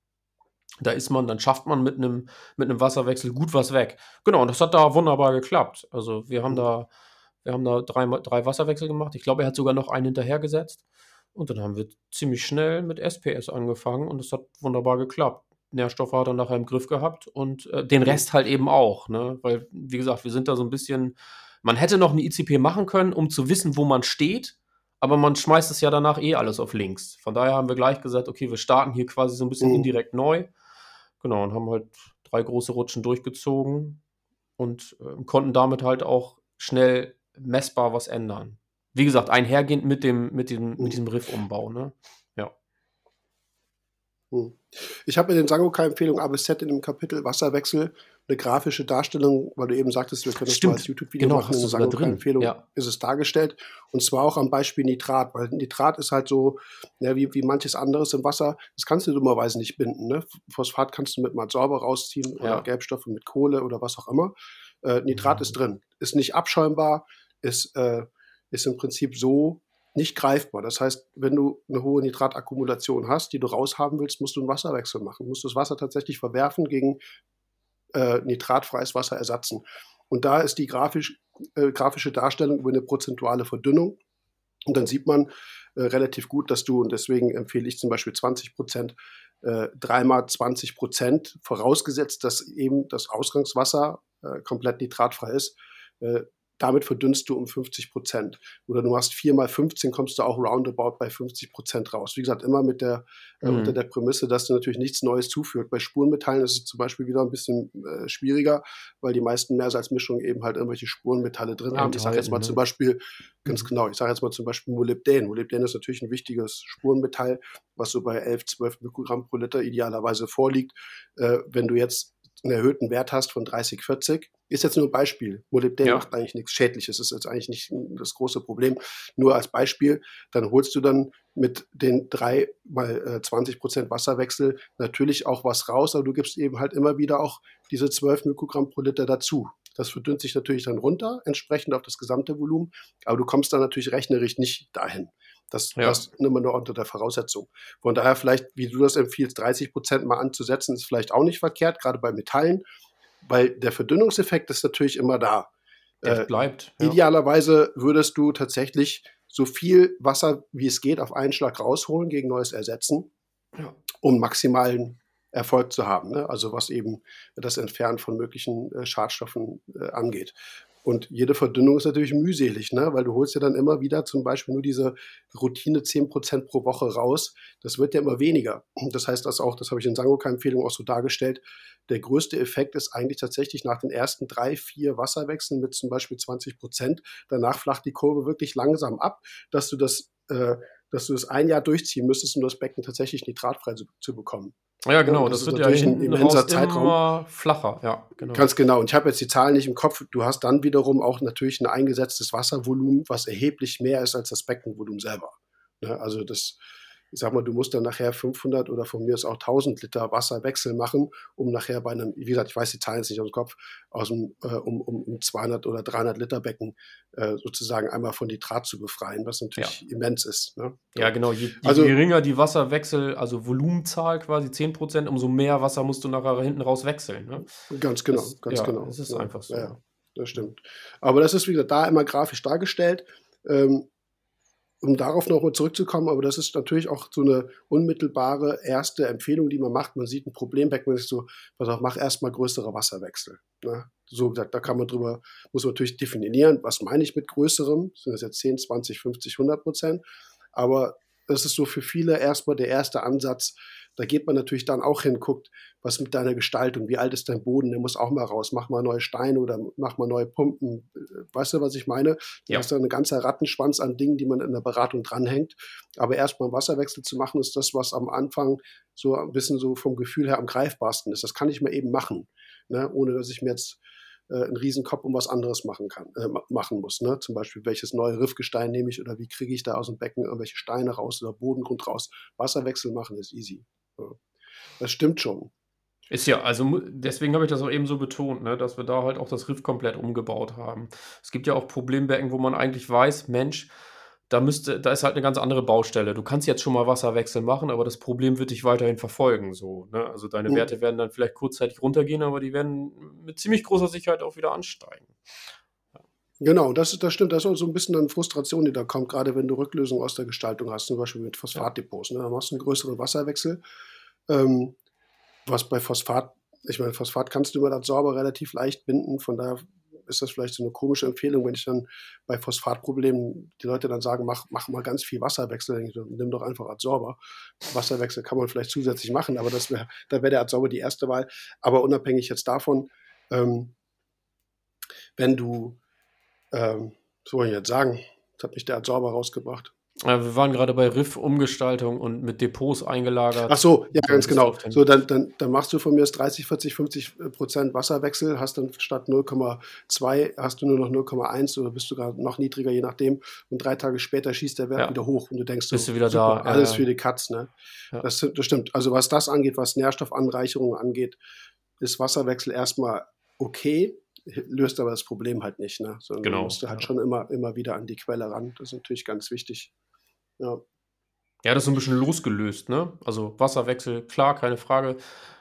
da ist man, dann schafft man mit einem mit einem Wasserwechsel gut was weg. Genau, und das hat da wunderbar geklappt. Also wir haben mhm. da wir haben da drei, drei Wasserwechsel gemacht. Ich glaube, er hat sogar noch einen hinterhergesetzt. Und dann haben wir ziemlich schnell mit SPS angefangen und es hat wunderbar geklappt. Nährstoffe hat er nachher im Griff gehabt und äh, den Rest halt eben auch. Ne? Weil, wie gesagt, wir sind da so ein bisschen. Man hätte noch eine ICP machen können, um zu wissen, wo man steht, aber man schmeißt es ja danach eh alles auf links. Von daher haben wir gleich gesagt, okay, wir starten hier quasi so ein bisschen mhm. indirekt neu. Genau, und haben halt drei große Rutschen durchgezogen und äh, konnten damit halt auch schnell messbar was ändern. Wie gesagt, einhergehend mit dem, mit dem, mit diesem Riffumbau, ne? Hm. Ich habe in den Sangoka-Empfehlungen A bis Z in dem Kapitel Wasserwechsel eine grafische Darstellung, weil du eben sagtest, wir können das Stimmt. mal als YouTube-Video genau, machen. In der Sangoka-Empfehlung ja. ist es dargestellt. Und zwar auch am Beispiel Nitrat, weil Nitrat ist halt so, ja, wie, wie manches anderes im Wasser, das kannst du dummerweise nicht binden. Ne? Phosphat kannst du mit Malsorber rausziehen ja. oder Gelbstoffe mit Kohle oder was auch immer. Äh, Nitrat ist drin. Ist nicht abschäumbar, ist, äh, ist im Prinzip so nicht greifbar. Das heißt, wenn du eine hohe Nitratakkumulation hast, die du raushaben willst, musst du einen Wasserwechsel machen. Du musst das Wasser tatsächlich verwerfen gegen äh, nitratfreies Wasser ersetzen. Und da ist die grafisch, äh, grafische Darstellung über eine prozentuale Verdünnung. Und dann sieht man, äh, relativ gut, dass du, und deswegen empfehle ich zum Beispiel 20 Prozent, äh, dreimal 20 Prozent, vorausgesetzt, dass eben das Ausgangswasser äh, komplett nitratfrei ist, äh, damit verdünnst du um 50 Prozent. Oder du machst 4 mal 15, kommst du auch roundabout bei 50 Prozent raus. Wie gesagt, immer mit der, äh, mhm. unter der Prämisse, dass du natürlich nichts Neues zuführt. Bei Spurenmetallen ist es zum Beispiel wieder ein bisschen äh, schwieriger, weil die meisten Mehrsalzmischungen eben halt irgendwelche Spurenmetalle drin haben. Ich sage jetzt mal ne? zum Beispiel, ganz mhm. genau, ich sage jetzt mal zum Beispiel Molybdän. Molybdän ist natürlich ein wichtiges Spurenmetall, was so bei 11, 12 Mikrogramm pro Liter idealerweise vorliegt. Äh, wenn du jetzt einen erhöhten Wert hast von 30, 40. Ist jetzt nur ein Beispiel. Molybdän ja. macht eigentlich nichts Schädliches. Das ist jetzt eigentlich nicht das große Problem. Nur als Beispiel, dann holst du dann mit den drei mal 20 äh, Prozent Wasserwechsel natürlich auch was raus, aber du gibst eben halt immer wieder auch diese 12 Mikrogramm pro Liter dazu. Das verdünnt sich natürlich dann runter, entsprechend auf das gesamte Volumen, aber du kommst dann natürlich rechnerisch nicht dahin. Das, ja. das man nur unter der Voraussetzung. Von daher vielleicht, wie du das empfiehlst, 30 Prozent mal anzusetzen, ist vielleicht auch nicht verkehrt, gerade bei Metallen, weil der Verdünnungseffekt ist natürlich immer da. Der äh, bleibt. Ja. Idealerweise würdest du tatsächlich so viel Wasser, wie es geht, auf einen Schlag rausholen, gegen neues ersetzen, ja. um maximalen Erfolg zu haben. Ne? Also was eben das Entfernen von möglichen äh, Schadstoffen äh, angeht. Und jede Verdünnung ist natürlich mühselig, ne? weil du holst ja dann immer wieder zum Beispiel nur diese Routine 10% pro Woche raus. Das wird ja immer weniger. Das heißt, das auch, das habe ich in Sangoka-Empfehlung auch so dargestellt, der größte Effekt ist eigentlich tatsächlich nach den ersten drei, vier Wasserwechseln mit zum Beispiel 20 Prozent. Danach flacht die Kurve wirklich langsam ab, dass du das, äh, dass du das ein Jahr durchziehen müsstest, um das Becken tatsächlich nitratfrei zu, zu bekommen. Ja, genau, das, das wird ja ein immenser Zeitraum. immer flacher, ja, genau. Ganz genau. Und ich habe jetzt die Zahlen nicht im Kopf. Du hast dann wiederum auch natürlich ein eingesetztes Wasservolumen, was erheblich mehr ist als das Beckenvolumen selber. Ja, also das, ich sag mal, du musst dann nachher 500 oder von mir aus auch 1000 Liter Wasserwechsel machen, um nachher bei einem, wie gesagt, ich weiß die Zahlen jetzt nicht aus dem Kopf, aus dem, äh, um, um, um 200 oder 300 Liter Becken äh, sozusagen einmal von Nitrat zu befreien, was natürlich ja. immens ist. Ne? Ja, genau. Je, je also, geringer die Wasserwechsel, also Volumenzahl quasi 10 Prozent, umso mehr Wasser musst du nachher hinten raus wechseln. Ne? Ganz genau, das, ganz ja, genau. Das ist ja, einfach so. Ja, das stimmt. Aber das ist wieder da immer grafisch dargestellt. Ähm, um darauf nochmal zurückzukommen, aber das ist natürlich auch so eine unmittelbare erste Empfehlung, die man macht. Man sieht ein Problem weg, man ist so, pass auf, mach erstmal größere Wasserwechsel. Ne? So gesagt, da kann man drüber, muss man natürlich definieren, was meine ich mit größerem? Sind das jetzt 10, 20, 50, 100 Prozent? Aber das ist so für viele erstmal der erste Ansatz, da geht man natürlich dann auch hin, guckt, was mit deiner Gestaltung, wie alt ist dein Boden, der muss auch mal raus, mach mal neue Steine oder mach mal neue Pumpen. Weißt du, was ich meine? Du ja. hast da einen ganzen Rattenschwanz an Dingen, die man in der Beratung dranhängt. Aber erstmal einen Wasserwechsel zu machen, ist das, was am Anfang so ein bisschen so vom Gefühl her am greifbarsten ist. Das kann ich mir eben machen, ne? ohne dass ich mir jetzt äh, einen Riesenkopf um was anderes machen kann, äh, machen muss. Ne? Zum Beispiel, welches neue Riffgestein nehme ich oder wie kriege ich da aus dem Becken irgendwelche Steine raus oder Bodengrund raus. Wasserwechsel machen ist easy. Das stimmt schon. Ist ja, also deswegen habe ich das auch eben so betont, ne, dass wir da halt auch das Riff komplett umgebaut haben. Es gibt ja auch Problembecken, wo man eigentlich weiß, Mensch, da müsste, da ist halt eine ganz andere Baustelle. Du kannst jetzt schon mal Wasserwechsel machen, aber das Problem wird dich weiterhin verfolgen. So, ne? Also deine mhm. Werte werden dann vielleicht kurzzeitig runtergehen, aber die werden mit ziemlich großer Sicherheit auch wieder ansteigen. Genau, das, das stimmt. Das ist so ein bisschen eine Frustration, die da kommt, gerade wenn du Rücklösungen aus der Gestaltung hast, zum Beispiel mit Phosphatdepots. Ne? Da machst du einen größeren Wasserwechsel. Ähm, was bei Phosphat, ich meine, Phosphat kannst du über das Sauber relativ leicht binden. Von daher ist das vielleicht so eine komische Empfehlung, wenn ich dann bei Phosphatproblemen die Leute dann sagen, mach, mach mal ganz viel Wasserwechsel, ich, nimm doch einfach Adsorber. Wasserwechsel kann man vielleicht zusätzlich machen, aber das wär, da wäre der Adsorber die erste Wahl. Aber unabhängig jetzt davon, ähm, wenn du ähm, was soll ich jetzt sagen? Das hat mich der Adsorber rausgebracht. Ja, wir waren gerade bei Riff-Umgestaltung und mit Depots eingelagert. Ach so, ja, ganz genau. So, dann, dann, dann machst du von mir das 30, 40, 50 Prozent Wasserwechsel, hast dann statt 0,2 hast du nur noch 0,1 oder bist du gerade noch niedriger, je nachdem. Und drei Tage später schießt der Wert ja. wieder hoch und du denkst, bist so, du wieder super, da. Alles äh, für die Katz, ne? Ja. Das, das stimmt. Also was das angeht, was Nährstoffanreicherungen angeht, ist Wasserwechsel erstmal okay löst aber das Problem halt nicht. Ne? Sondern genau, du musst halt ja. schon immer, immer wieder an die Quelle ran. Das ist natürlich ganz wichtig. Ja. Ja, das ist so ein bisschen losgelöst, ne? Also Wasserwechsel, klar, keine Frage.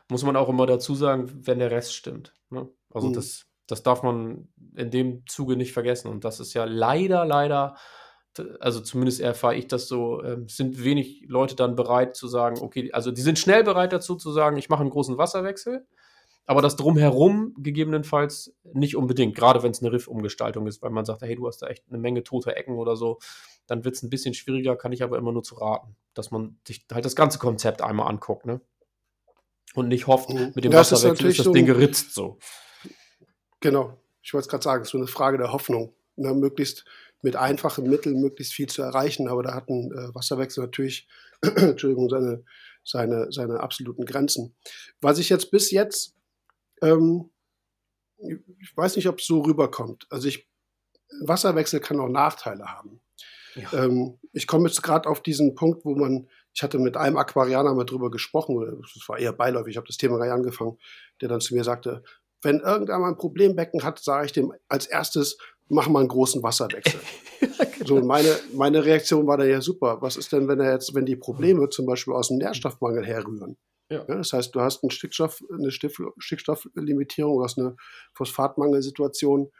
Muss man auch immer dazu sagen, wenn der Rest stimmt. Ne? Also mhm. das, das darf man in dem Zuge nicht vergessen. Und das ist ja leider, leider also zumindest erfahre ich das so, äh, sind wenig Leute dann bereit zu sagen, okay, also die sind schnell bereit dazu zu sagen, ich mache einen großen Wasserwechsel, aber das drumherum gegebenenfalls nicht unbedingt, gerade wenn es eine Riffumgestaltung ist, weil man sagt, hey, du hast da echt eine Menge tote Ecken oder so, dann wird es ein bisschen schwieriger, kann ich aber immer nur zu raten, dass man sich halt das ganze Konzept einmal anguckt, ne? Und nicht hofft, mhm. mit dem das Wasserwechsel ist, ist das so Ding geritzt so. Genau, ich wollte es gerade sagen, es ist so eine Frage der Hoffnung. Ne? Möglichst mit einfachen Mitteln möglichst viel zu erreichen, aber da hat ein äh, Wasserwechsel natürlich Entschuldigung, seine, seine, seine absoluten Grenzen. Was ich jetzt bis jetzt, ähm, ich weiß nicht, ob es so rüberkommt. Also ich, Wasserwechsel kann auch Nachteile haben. Ja. Ähm, ich komme jetzt gerade auf diesen Punkt, wo man, ich hatte mit einem Aquarianer mal drüber gesprochen, das war eher beiläufig, ich habe das Thema gar nicht angefangen, der dann zu mir sagte, wenn irgendjemand ein Problembecken hat, sage ich dem als erstes, mach mal einen großen Wasserwechsel. genau. So, meine, meine Reaktion war da ja super. Was ist denn, wenn er jetzt, wenn die Probleme zum Beispiel aus dem Nährstoffmangel herrühren? Ja. das heißt, du hast Stickstoff, eine Stickstofflimitierung, du hast eine Phosphatmangelsituation.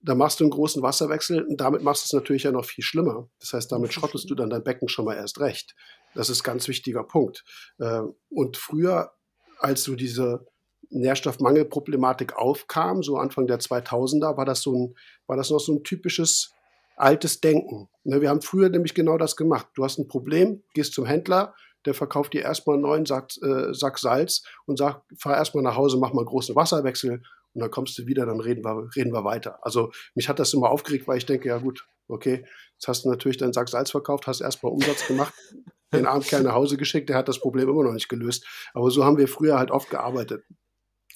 Da machst du einen großen Wasserwechsel und damit machst du es natürlich ja noch viel schlimmer. Das heißt, damit schrottest du dann dein Becken schon mal erst recht. Das ist ein ganz wichtiger Punkt. Äh, und früher, als du diese Nährstoffmangelproblematik aufkam, so Anfang der 2000er, war das so ein, war das noch so ein typisches altes Denken. Ne, wir haben früher nämlich genau das gemacht. Du hast ein Problem, gehst zum Händler, der verkauft dir erstmal einen neuen Sack, äh, Sack Salz und sagt, fahr erstmal nach Hause, mach mal einen großen Wasserwechsel und dann kommst du wieder, dann reden wir, reden wir weiter. Also mich hat das immer aufgeregt, weil ich denke, ja gut, okay, jetzt hast du natürlich deinen Sack Salz verkauft, hast erstmal Umsatz gemacht, den Abendkerl nach Hause geschickt, der hat das Problem immer noch nicht gelöst. Aber so haben wir früher halt oft gearbeitet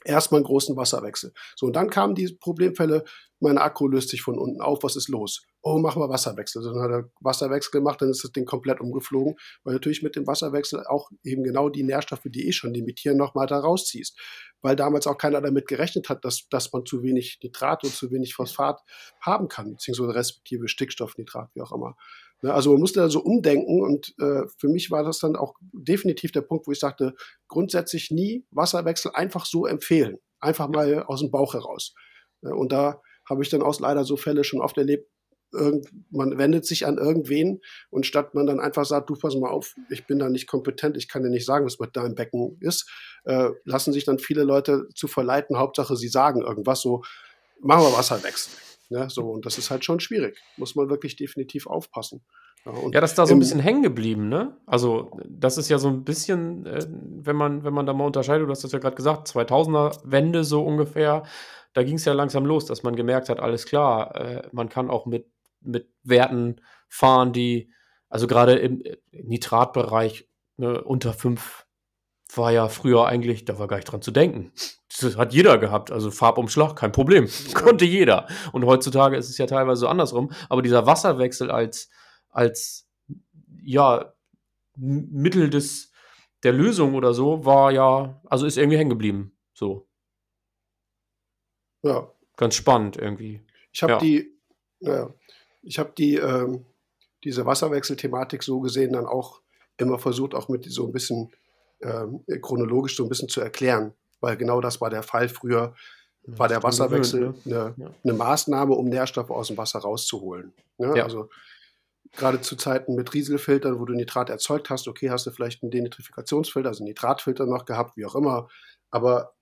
erstmal einen großen Wasserwechsel. So, und dann kamen die Problemfälle, mein Akku löst sich von unten auf, was ist los? Oh, machen wir Wasserwechsel. Dann hat er Wasserwechsel gemacht, dann ist das Ding komplett umgeflogen, weil natürlich mit dem Wasserwechsel auch eben genau die Nährstoffe, die eh schon limitieren, nochmal da rausziehst. Weil damals auch keiner damit gerechnet hat, dass, dass man zu wenig Nitrat und zu wenig Phosphat haben kann, beziehungsweise respektive Stickstoffnitrat, wie auch immer. Ne, also man musste da so umdenken und äh, für mich war das dann auch definitiv der Punkt, wo ich sagte, grundsätzlich nie Wasserwechsel einfach so empfehlen. Einfach mal aus dem Bauch heraus. Ne, und da habe ich dann auch leider so Fälle schon oft erlebt, irgend, man wendet sich an irgendwen und statt man dann einfach sagt, du pass mal auf, ich bin da nicht kompetent, ich kann dir nicht sagen, was mit deinem Becken ist, äh, lassen sich dann viele Leute zu verleiten, Hauptsache sie sagen irgendwas, so machen wir Wasserwechsel. Ne? So, und das ist halt schon schwierig. Muss man wirklich definitiv aufpassen. Ja, ja das ist da so ein bisschen hängen geblieben, ne? Also, das ist ja so ein bisschen, äh, wenn, man, wenn man da mal unterscheidet, du hast das ja gerade gesagt, 2000er Wende so ungefähr, da ging es ja langsam los, dass man gemerkt hat, alles klar, äh, man kann auch mit, mit Werten fahren, die, also gerade im Nitratbereich ne, unter 5 war ja früher eigentlich, da war gar nicht dran zu denken. Das hat jeder gehabt. Also Farbumschlag, kein Problem. Konnte jeder. Und heutzutage ist es ja teilweise so andersrum. Aber dieser Wasserwechsel als, als ja, Mittel des, der Lösung oder so war ja, also ist irgendwie hängen geblieben. So. Ja. Ganz spannend irgendwie. Ich habe ja. die, ja, ich habe die, ähm, diese Wasserwechselthematik so gesehen dann auch immer versucht, auch mit so ein bisschen ähm, chronologisch so ein bisschen zu erklären, weil genau das war der Fall. Früher war der Wasserwechsel eine, eine, Maßnahme, um Nährstoffe aus dem Wasser rauszuholen. Ne? Ja. Also gerade zu Zeiten mit Rieselfiltern, wo du Nitrat erzeugt hast, okay, hast du vielleicht einen Denitrifikationsfilter, also einen Nitratfilter noch gehabt, wie auch immer. Aber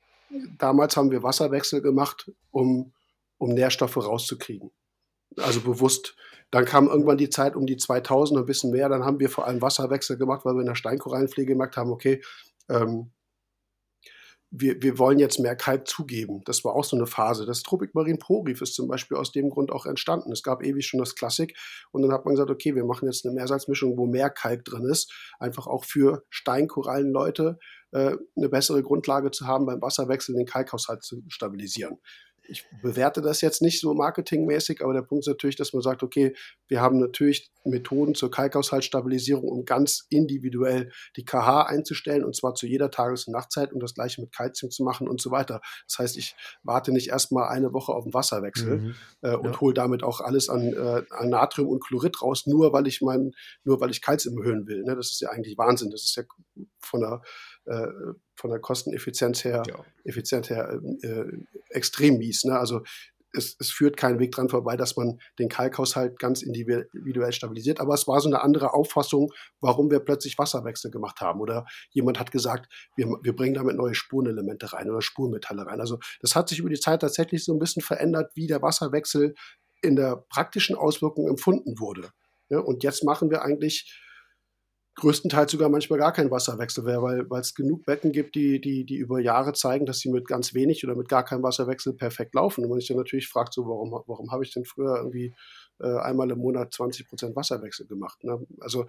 damals haben wir Wasserwechsel gemacht, um, um Nährstoffe rauszukriegen. Also bewusst dann kam irgendwann die Zeit um die 2000 ein bisschen mehr. Dann haben wir vor allem Wasserwechsel gemacht, weil wir in der Steinkorallenpflege gemerkt haben, okay, ähm, wir, wir wollen jetzt mehr Kalk zugeben. Das war auch so eine Phase. Das Tropic Marine Pro Reef ist zum Beispiel aus dem Grund auch entstanden. Es gab ewig schon das Klassik und dann hat man gesagt, okay, wir machen jetzt eine Meersalzmischung, wo mehr Kalk drin ist. Einfach auch für Steinkorallenleute äh, eine bessere Grundlage zu haben, beim Wasserwechsel den Kalkhaushalt zu stabilisieren ich bewerte das jetzt nicht so marketingmäßig, aber der Punkt ist natürlich, dass man sagt, okay, wir haben natürlich Methoden zur Kalkhaushaltsstabilisierung, um ganz individuell die KH einzustellen und zwar zu jeder Tages- und Nachtzeit, um das gleiche mit Kalzium zu machen und so weiter. Das heißt, ich warte nicht erstmal eine Woche auf den Wasserwechsel mhm. äh, und ja. hole damit auch alles an, äh, an, Natrium und Chlorid raus, nur weil ich mein, nur weil ich Kalzium erhöhen will. Ne? Das ist ja eigentlich Wahnsinn. Das ist ja von der äh, von der Kosteneffizienz her, ja. effizient her äh, extrem mies. Ne? Also es, es führt keinen Weg dran vorbei, dass man den Kalkhaushalt ganz individuell stabilisiert. Aber es war so eine andere Auffassung, warum wir plötzlich Wasserwechsel gemacht haben. Oder jemand hat gesagt, wir, wir bringen damit neue Spurenelemente rein oder Spurmetalle rein. Also das hat sich über die Zeit tatsächlich so ein bisschen verändert, wie der Wasserwechsel in der praktischen Auswirkung empfunden wurde. Ja, und jetzt machen wir eigentlich größtenteils sogar manchmal gar kein Wasserwechsel wäre, weil, es genug Becken gibt, die, die, die über Jahre zeigen, dass sie mit ganz wenig oder mit gar keinem Wasserwechsel perfekt laufen. Und man sich dann natürlich fragt, so, warum, warum habe ich denn früher irgendwie äh, einmal im Monat 20 Prozent Wasserwechsel gemacht? Ne? Also,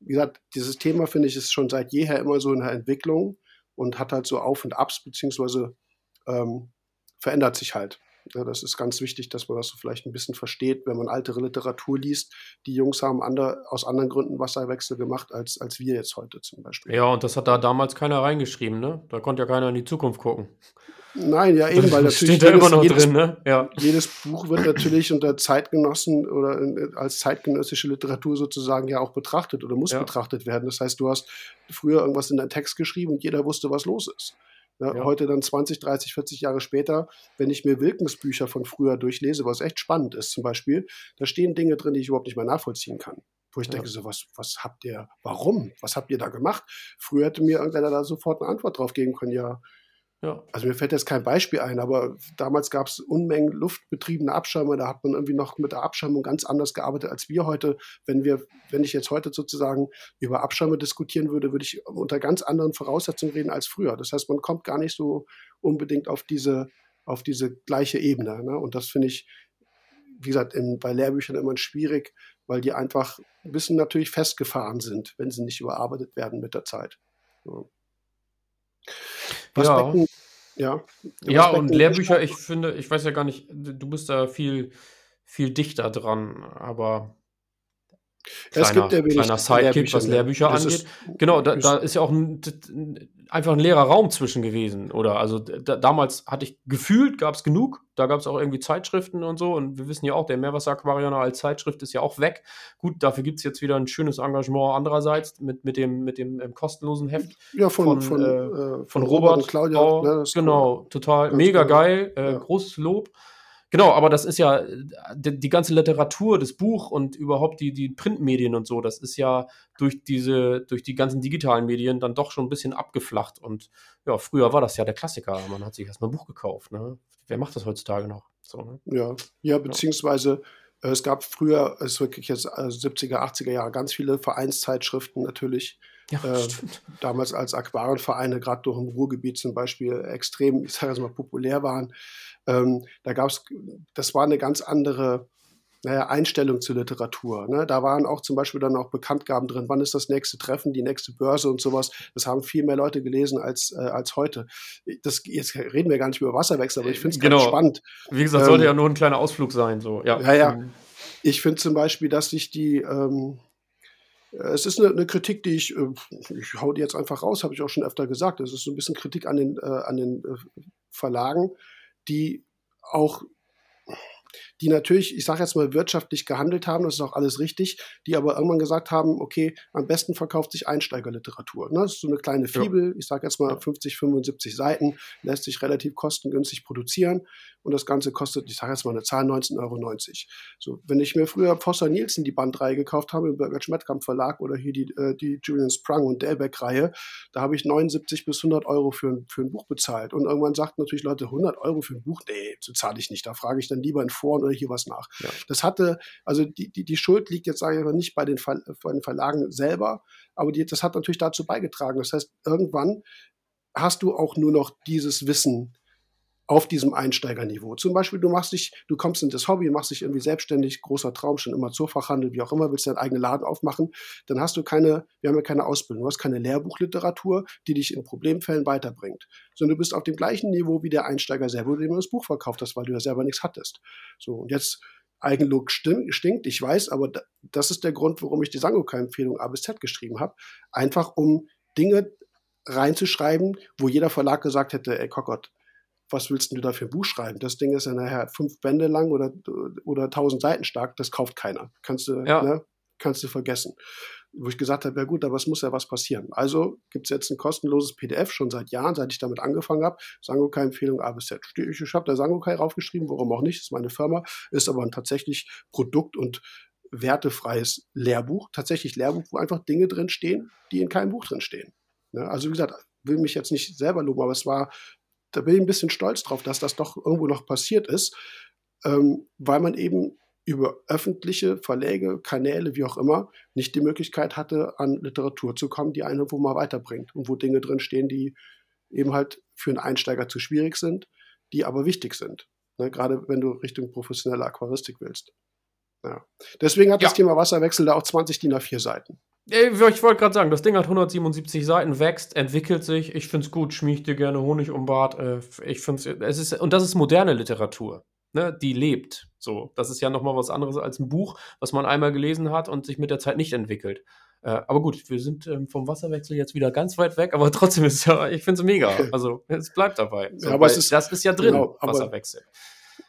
wie gesagt, dieses Thema finde ich ist schon seit jeher immer so in der Entwicklung und hat halt so Auf und Abs, beziehungsweise ähm, verändert sich halt. Ja, das ist ganz wichtig, dass man das so vielleicht ein bisschen versteht, wenn man ältere Literatur liest. Die Jungs haben andere, aus anderen Gründen Wasserwechsel gemacht, als, als wir jetzt heute zum Beispiel. Ja, und das hat da damals keiner reingeschrieben, ne? Da konnte ja keiner in die Zukunft gucken. Nein, ja eben, weil natürlich steht da jedes, immer noch jedes, drin, ne? Ja. Jedes Buch wird natürlich unter Zeitgenossen oder als zeitgenössische Literatur sozusagen ja auch betrachtet oder muss ja. betrachtet werden. Das heißt, du hast früher irgendwas in deinen Text geschrieben und jeder wusste, was los ist. Ja, ja. Heute dann 20, 30, 40 Jahre später, wenn ich mir Wilkens-Bücher von früher durchlese, was echt spannend ist zum Beispiel, da stehen Dinge drin, die ich überhaupt nicht mehr nachvollziehen kann. Wo ich ja. denke, so, was, was habt ihr, warum? Was habt ihr da gemacht? Früher hätte mir irgendeiner da sofort eine Antwort drauf geben können, ja, ja. Also mir fällt jetzt kein Beispiel ein, aber damals gab es Unmengen luftbetriebene Abschirme, da hat man irgendwie noch mit der Abschirmung ganz anders gearbeitet als wir heute. Wenn wir, wenn ich jetzt heute sozusagen über Abschirme diskutieren würde, würde ich unter ganz anderen Voraussetzungen reden als früher. Das heißt, man kommt gar nicht so unbedingt auf diese, auf diese gleiche Ebene. Ne? Und das finde ich, wie gesagt, in, bei Lehrbüchern immer schwierig, weil die einfach ein bisschen natürlich festgefahren sind, wenn sie nicht überarbeitet werden mit der Zeit. Ja. Was ja. Ja. Ja, und Lehrbücher, ich finde, ich weiß ja gar nicht, du bist da viel, viel dichter dran, aber Kleiner, es gibt ja kleiner Sidekick, was Lehrbücher angeht. Ist, genau, da, da, ist ja auch ein, einfach ein leerer Raum zwischen gewesen. Oder also da, damals hatte ich gefühlt, gab es genug. Da gab es auch irgendwie Zeitschriften und so. Und wir wissen ja auch, der Meerwasseraquarianer als Zeitschrift ist ja auch weg. Gut, dafür gibt es jetzt wieder ein schönes Engagement andererseits mit, mit dem, mit dem ähm, kostenlosen Heft. Ja, von, von, von, äh, von, von Robert, und Claudia. Ne, genau, total mega geil. Äh, ja. Großes Lob. Genau, aber das ist ja die, die, ganze Literatur, das Buch und überhaupt die, die Printmedien und so, das ist ja durch diese, durch die ganzen digitalen Medien dann doch schon ein bisschen abgeflacht. Und ja, früher war das ja der Klassiker. Man hat sich erstmal ein Buch gekauft. Ne? Wer macht das heutzutage noch? So, ne? Ja, ja, beziehungsweise äh, es gab früher, es ist wirklich jetzt 70er, äh, 80er Jahre, ganz viele Vereinszeitschriften natürlich. Ja, äh, damals als Aquarienvereine, gerade durch im Ruhrgebiet zum Beispiel, extrem, ich sage jetzt mal, populär waren. Ähm, da gab es, das war eine ganz andere naja, Einstellung zur Literatur. Ne? Da waren auch zum Beispiel dann auch Bekanntgaben drin, wann ist das nächste Treffen, die nächste Börse und sowas. Das haben viel mehr Leute gelesen als, äh, als heute. Das, jetzt reden wir gar nicht über Wasserwechsel, aber ich finde es genau. ganz spannend. Wie gesagt, ähm, sollte ja nur ein kleiner Ausflug sein. So. Ja, ja. ja. Mhm. Ich finde zum Beispiel, dass sich die, ähm, es ist eine, eine, Kritik, die ich, äh, ich hau die jetzt einfach raus, habe ich auch schon öfter gesagt. Es ist so ein bisschen Kritik an den, äh, an den äh, Verlagen, die auch die natürlich, ich sage jetzt mal, wirtschaftlich gehandelt haben, das ist auch alles richtig, die aber irgendwann gesagt haben, okay, am besten verkauft sich Einsteigerliteratur. Ne? Das ist so eine kleine Fibel, ja. ich sage jetzt mal 50, 75 Seiten, lässt sich relativ kostengünstig produzieren und das Ganze kostet, ich sage jetzt mal eine Zahl, 19,90 Euro. So, wenn ich mir früher Foster Nielsen die Bandreihe gekauft habe im Bürger Schmettkamp Verlag oder hier die, äh, die Julian Sprung und Delbeck-Reihe, da habe ich 79 bis 100 Euro für, ein, für ein Buch bezahlt. Und irgendwann sagten natürlich Leute, 100 Euro für ein Buch, nee, so zahle ich nicht. Da frage ich dann lieber in Foren oder hier was nach. Ja. Das hatte, also die, die, die Schuld liegt jetzt, sage ich mal, nicht bei den, Ver, bei den Verlagen selber, aber die, das hat natürlich dazu beigetragen. Das heißt, irgendwann hast du auch nur noch dieses Wissen auf diesem Einsteigerniveau. Zum Beispiel, du machst dich, du kommst in das Hobby, machst dich irgendwie selbstständig, großer Traum, schon immer Zoofachhandel, wie auch immer, willst deinen eigenen Laden aufmachen, dann hast du keine, wir haben ja keine Ausbildung, du hast keine Lehrbuchliteratur, die dich in Problemfällen weiterbringt, sondern du bist auf dem gleichen Niveau wie der Einsteiger selber, dem du das Buch verkauft hast, weil du ja selber nichts hattest. So, und jetzt Eigenlob stinkt, ich weiß, aber das ist der Grund, warum ich die Sangoka-Empfehlung A bis Z geschrieben habe. Einfach um Dinge reinzuschreiben, wo jeder Verlag gesagt hätte, ey Kokott, was willst du da für ein Buch schreiben? Das Ding ist ja nachher fünf Bände lang oder, oder tausend Seiten stark, das kauft keiner. Kannst du, ja. ne, kannst du vergessen. wo ich gesagt habe, ja gut, aber es muss ja was passieren. Also gibt es jetzt ein kostenloses PDF, schon seit Jahren, seit ich damit angefangen habe. Sangokai-Empfehlung A bis Z. Ich habe da Sangokai raufgeschrieben, warum auch nicht, das ist meine Firma, ist aber ein tatsächlich Produkt- und wertefreies Lehrbuch, tatsächlich Lehrbuch, wo einfach Dinge drin stehen, die in keinem Buch drin stehen. Ne? Also wie gesagt, will mich jetzt nicht selber loben, aber es war, da bin ich ein bisschen stolz drauf, dass das doch irgendwo noch passiert ist, ähm, weil man eben über öffentliche Verläge, Kanäle, wie auch immer, nicht die Möglichkeit hatte, an Literatur zu kommen, die einen irgendwo mal weiterbringt und wo Dinge drin stehen, die eben halt für einen Einsteiger zu schwierig sind, die aber wichtig sind. Ne? Gerade wenn du Richtung professionelle Aquaristik willst. Ja. Deswegen hat ja. das Thema Wasserwechsel da auch 20 DIN A4 Seiten. Ich wollte gerade sagen, das Ding hat 177 Seiten, wächst, entwickelt sich. Ich finde es gut, schmiech dir gerne Honig um Bart. Äh, ich finde es ist, und das ist moderne Literatur, ne? die lebt. So, das ist ja nochmal was anderes als ein Buch, was man einmal gelesen hat und sich mit der Zeit nicht entwickelt. Äh, aber gut, wir sind ähm, vom Wasserwechsel jetzt wieder ganz weit weg, aber trotzdem ist es ja, ich finde es mega. Also es bleibt dabei. So, ja, aber es ist, das ist ja drin, genau, Wasserwechsel.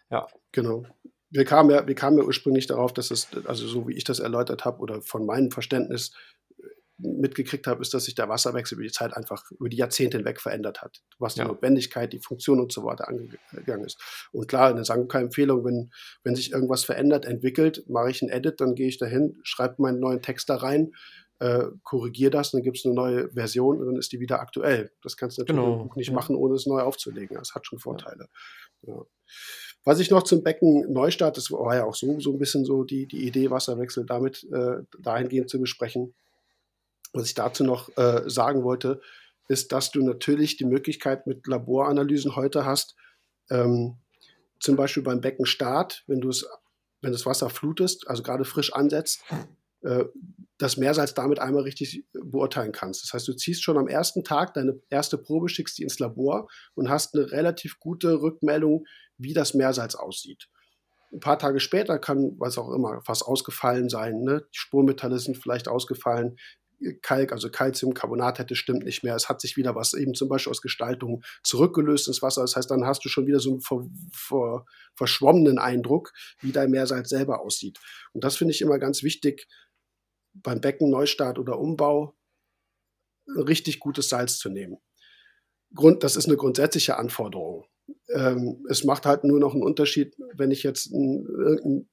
Ja. Genau wir kamen ja, wir kamen ja ursprünglich darauf, dass es, also so wie ich das erläutert habe oder von meinem Verständnis äh, mitgekriegt habe, ist, dass sich der Wasserwechsel über die Zeit einfach über die Jahrzehnte hinweg verändert hat, was die ja. Notwendigkeit, die Funktion und so weiter angegangen ist. Und klar, eine Sangokai-Empfehlung, wenn, wenn sich irgendwas verändert, entwickelt, mache ich einen Edit, dann gehe ich dahin, schreibe meinen neuen Text da rein, äh, korrigiere das, dann gibt es eine neue Version und dann ist die wieder aktuell. Das kannst du natürlich genau. nicht ja. machen, ohne es neu aufzulegen. Das hat schon Vorteile. Ja. Was ich noch zum Becken Neustart, das war ja auch so, so ein bisschen so die, die Idee, Wasserwechsel damit äh, dahingehend zu besprechen. Was ich dazu noch äh, sagen wollte, ist, dass du natürlich die Möglichkeit mit Laboranalysen heute hast, ähm, zum Beispiel beim Beckenstart, wenn du es, wenn das Wasser flutest, also gerade frisch ansetzt, äh, das Meersalz damit einmal richtig beurteilen kannst. Das heißt, du ziehst schon am ersten Tag deine erste Probe, schickst die ins Labor und hast eine relativ gute Rückmeldung, wie das Meersalz aussieht. Ein paar Tage später kann, was auch immer, was ausgefallen sein. Ne? Die Spurmetalle sind vielleicht ausgefallen. Kalk, also Calciumcarbonat hätte stimmt nicht mehr. Es hat sich wieder was eben zum Beispiel aus Gestaltung zurückgelöst ins Wasser. Das heißt, dann hast du schon wieder so einen ver, ver, verschwommenen Eindruck, wie dein Meersalz selber aussieht. Und das finde ich immer ganz wichtig beim Beckenneustart oder Umbau, richtig gutes Salz zu nehmen. Grund, das ist eine grundsätzliche Anforderung. Ähm, es macht halt nur noch einen Unterschied, wenn ich jetzt ein, ein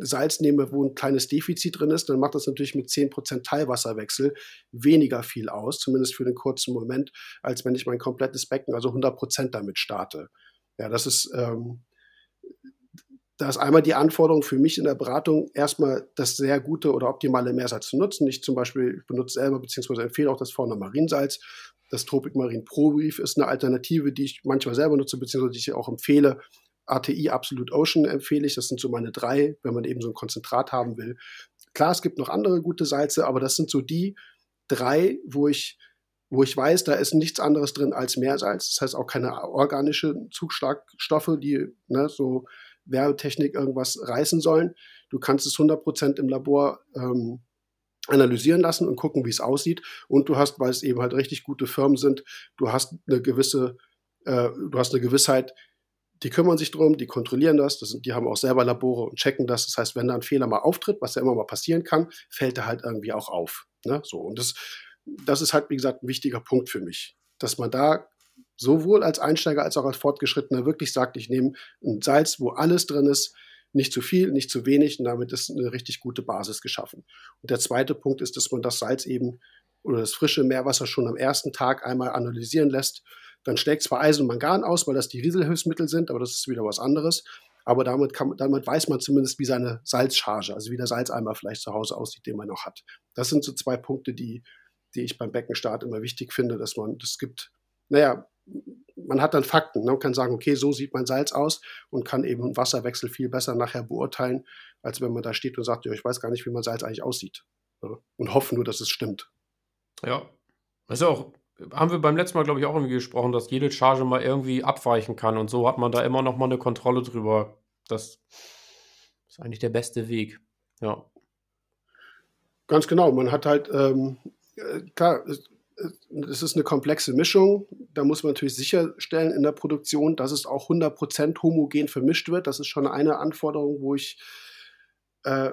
Salz nehme, wo ein kleines Defizit drin ist, dann macht das natürlich mit 10% Teilwasserwechsel weniger viel aus, zumindest für den kurzen Moment, als wenn ich mein komplettes Becken, also 100% damit starte. Ja, das ist, ähm, da ist einmal die Anforderung für mich in der Beratung, erstmal das sehr gute oder optimale Meersalz zu nutzen. Ich zum Beispiel benutze selber beziehungsweise empfehle auch das Fauna Mariensalz. Das Tropic Marine Pro Reef ist eine Alternative, die ich manchmal selber nutze, beziehungsweise die ich auch empfehle. ATI Absolute Ocean empfehle ich. Das sind so meine drei, wenn man eben so ein Konzentrat haben will. Klar, es gibt noch andere gute Salze, aber das sind so die drei, wo ich, wo ich weiß, da ist nichts anderes drin als Meersalz. Das heißt auch keine organischen Zugschlagstoffe, die ne, so Werbetechnik irgendwas reißen sollen. Du kannst es 100% im Labor ähm, analysieren lassen und gucken, wie es aussieht. Und du hast, weil es eben halt richtig gute Firmen sind, du hast eine gewisse, äh, du hast eine Gewissheit, die kümmern sich drum, die kontrollieren das, das sind, die haben auch selber Labore und checken das. Das heißt, wenn da ein Fehler mal auftritt, was ja immer mal passieren kann, fällt er halt irgendwie auch auf. Ne? So, und das, das ist halt, wie gesagt, ein wichtiger Punkt für mich, dass man da sowohl als Einsteiger als auch als Fortgeschrittener wirklich sagt, ich nehme ein Salz, wo alles drin ist, nicht zu viel, nicht zu wenig und damit ist eine richtig gute Basis geschaffen. Und der zweite Punkt ist, dass man das Salz eben oder das frische Meerwasser schon am ersten Tag einmal analysieren lässt. Dann schlägt zwar Eisen und Mangan aus, weil das die Rieselhilfsmittel sind, aber das ist wieder was anderes. Aber damit, kann, damit weiß man zumindest, wie seine Salzcharge, also wie der Salzeimer vielleicht zu Hause aussieht, den man noch hat. Das sind so zwei Punkte, die, die ich beim Beckenstart immer wichtig finde, dass man, das gibt, naja, man hat dann Fakten. Man kann sagen, okay, so sieht mein Salz aus und kann eben Wasserwechsel viel besser nachher beurteilen, als wenn man da steht und sagt, ja, ich weiß gar nicht, wie mein Salz eigentlich aussieht. Und hoffen nur, dass es stimmt. Ja. Das ist auch, haben wir beim letzten Mal, glaube ich, auch irgendwie gesprochen, dass jede Charge mal irgendwie abweichen kann und so hat man da immer noch mal eine Kontrolle drüber. Das ist eigentlich der beste Weg. Ja. Ganz genau. Man hat halt, ähm, äh, klar, es ist eine komplexe Mischung. Da muss man natürlich sicherstellen in der Produktion, dass es auch 100% homogen vermischt wird. Das ist schon eine Anforderung, wo ich, äh,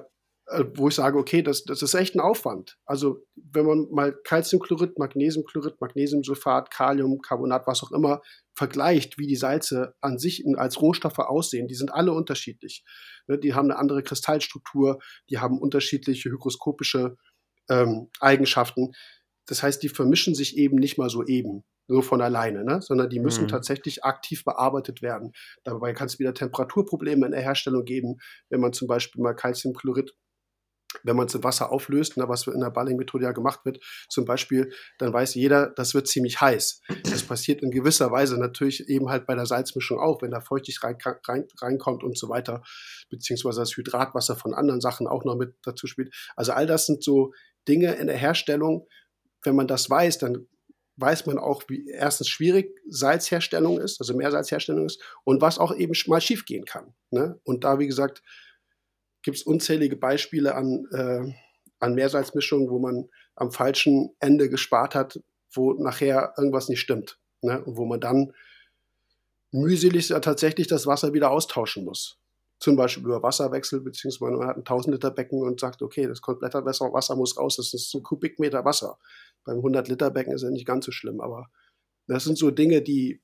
äh, wo ich sage, okay, das, das ist echt ein Aufwand. Also wenn man mal Calciumchlorid, Magnesiumchlorid, Magnesiumsulfat, Kalium, Carbonat, was auch immer, vergleicht, wie die Salze an sich als Rohstoffe aussehen, die sind alle unterschiedlich. Ne, die haben eine andere Kristallstruktur, die haben unterschiedliche hygroskopische ähm, Eigenschaften. Das heißt, die vermischen sich eben nicht mal so eben, so von alleine, ne? sondern die müssen mhm. tatsächlich aktiv bearbeitet werden. Dabei kann es wieder Temperaturprobleme in der Herstellung geben, wenn man zum Beispiel mal Calciumchlorid wenn man es in Wasser auflöst, ne, was in der Balling-Methode ja gemacht wird, zum Beispiel, dann weiß jeder, das wird ziemlich heiß. Das passiert in gewisser Weise natürlich eben halt bei der Salzmischung auch, wenn da Feuchtigkeit rein, rein, reinkommt und so weiter, beziehungsweise das Hydratwasser von anderen Sachen auch noch mit dazu spielt. Also all das sind so Dinge in der Herstellung, wenn man das weiß, dann weiß man auch, wie erstens schwierig Salzherstellung ist, also Meersalzherstellung ist und was auch eben mal schiefgehen kann. Ne? Und da, wie gesagt, gibt es unzählige Beispiele an, äh, an Meersalzmischungen, wo man am falschen Ende gespart hat, wo nachher irgendwas nicht stimmt. Ne? Und wo man dann mühselig tatsächlich das Wasser wieder austauschen muss zum Beispiel über Wasserwechsel, beziehungsweise man hat ein 1000 Liter Becken und sagt, okay, das komplette Wasser, muss raus, das ist ein Kubikmeter Wasser. Beim 100 Liter Becken ist ja nicht ganz so schlimm, aber das sind so Dinge, die,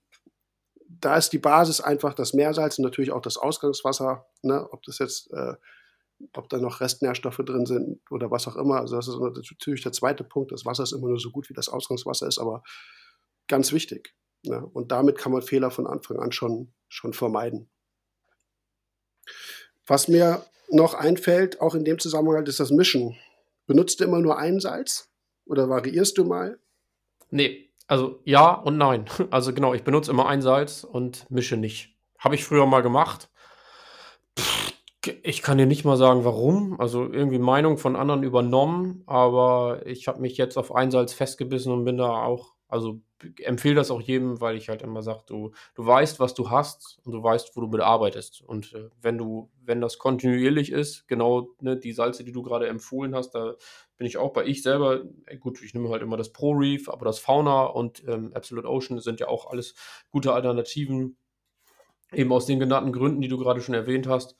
da ist die Basis einfach das Meersalz und natürlich auch das Ausgangswasser, ne, ob das jetzt, äh, ob da noch Restnährstoffe drin sind oder was auch immer. Also das ist natürlich der zweite Punkt. Das Wasser ist immer nur so gut, wie das Ausgangswasser ist, aber ganz wichtig. Ne? Und damit kann man Fehler von Anfang an schon, schon vermeiden. Was mir noch einfällt, auch in dem Zusammenhang, ist das Mischen. Benutzt immer nur ein Salz oder variierst du mal? Nee, also ja und nein. Also genau, ich benutze immer ein Salz und mische nicht. Habe ich früher mal gemacht. ich kann dir nicht mal sagen, warum. Also irgendwie Meinung von anderen übernommen, aber ich habe mich jetzt auf ein Salz festgebissen und bin da auch, also empfehle das auch jedem, weil ich halt immer sage, du, du weißt, was du hast und du weißt, wo du mit arbeitest. Und äh, wenn du, wenn das kontinuierlich ist, genau ne, die Salze, die du gerade empfohlen hast, da bin ich auch bei ich selber, äh, gut, ich nehme halt immer das Pro Reef, aber das Fauna und ähm, Absolute Ocean sind ja auch alles gute Alternativen, eben aus den genannten Gründen, die du gerade schon erwähnt hast.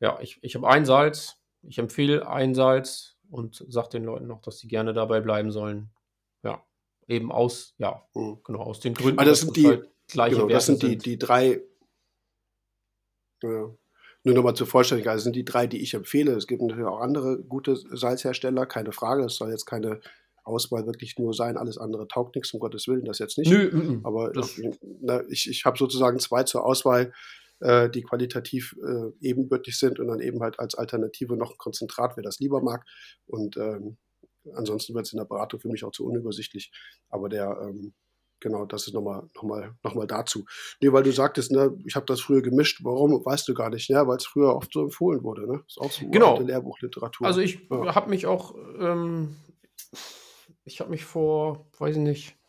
Ja, ich, ich habe ein Salz, ich empfehle ein Salz und sage den Leuten noch, dass sie gerne dabei bleiben sollen. Ja eben aus, ja, mhm. genau, aus den Gründen. Aber das sind die, halt gleiche genau, das sind die, die drei, ja. Nur nochmal zur Vollständigkeit, das sind die drei, die ich empfehle. Es gibt natürlich auch andere gute Salzhersteller, keine Frage. Es soll jetzt keine Auswahl wirklich nur sein. Alles andere taugt nichts, um Gottes Willen, das jetzt nicht. Nö, m -m, Aber ich, na, ich, ich habe sozusagen zwei zur Auswahl, äh, die qualitativ äh, ebenbürtig sind und dann eben halt als Alternative noch ein Konzentrat, wer das lieber mag. Und ähm, ansonsten wird es in der Beratung für mich auch zu unübersichtlich. Aber der, ähm, genau, das ist nochmal noch mal, noch mal dazu. Nee, weil du sagtest, ne, ich habe das früher gemischt. Warum, weißt du gar nicht, ja, weil es früher oft so empfohlen wurde. Ne? Ist auch so genau. Lehrbuchliteratur. Also ich ja. habe mich auch, ähm, ich habe mich vor, weiß ich nicht,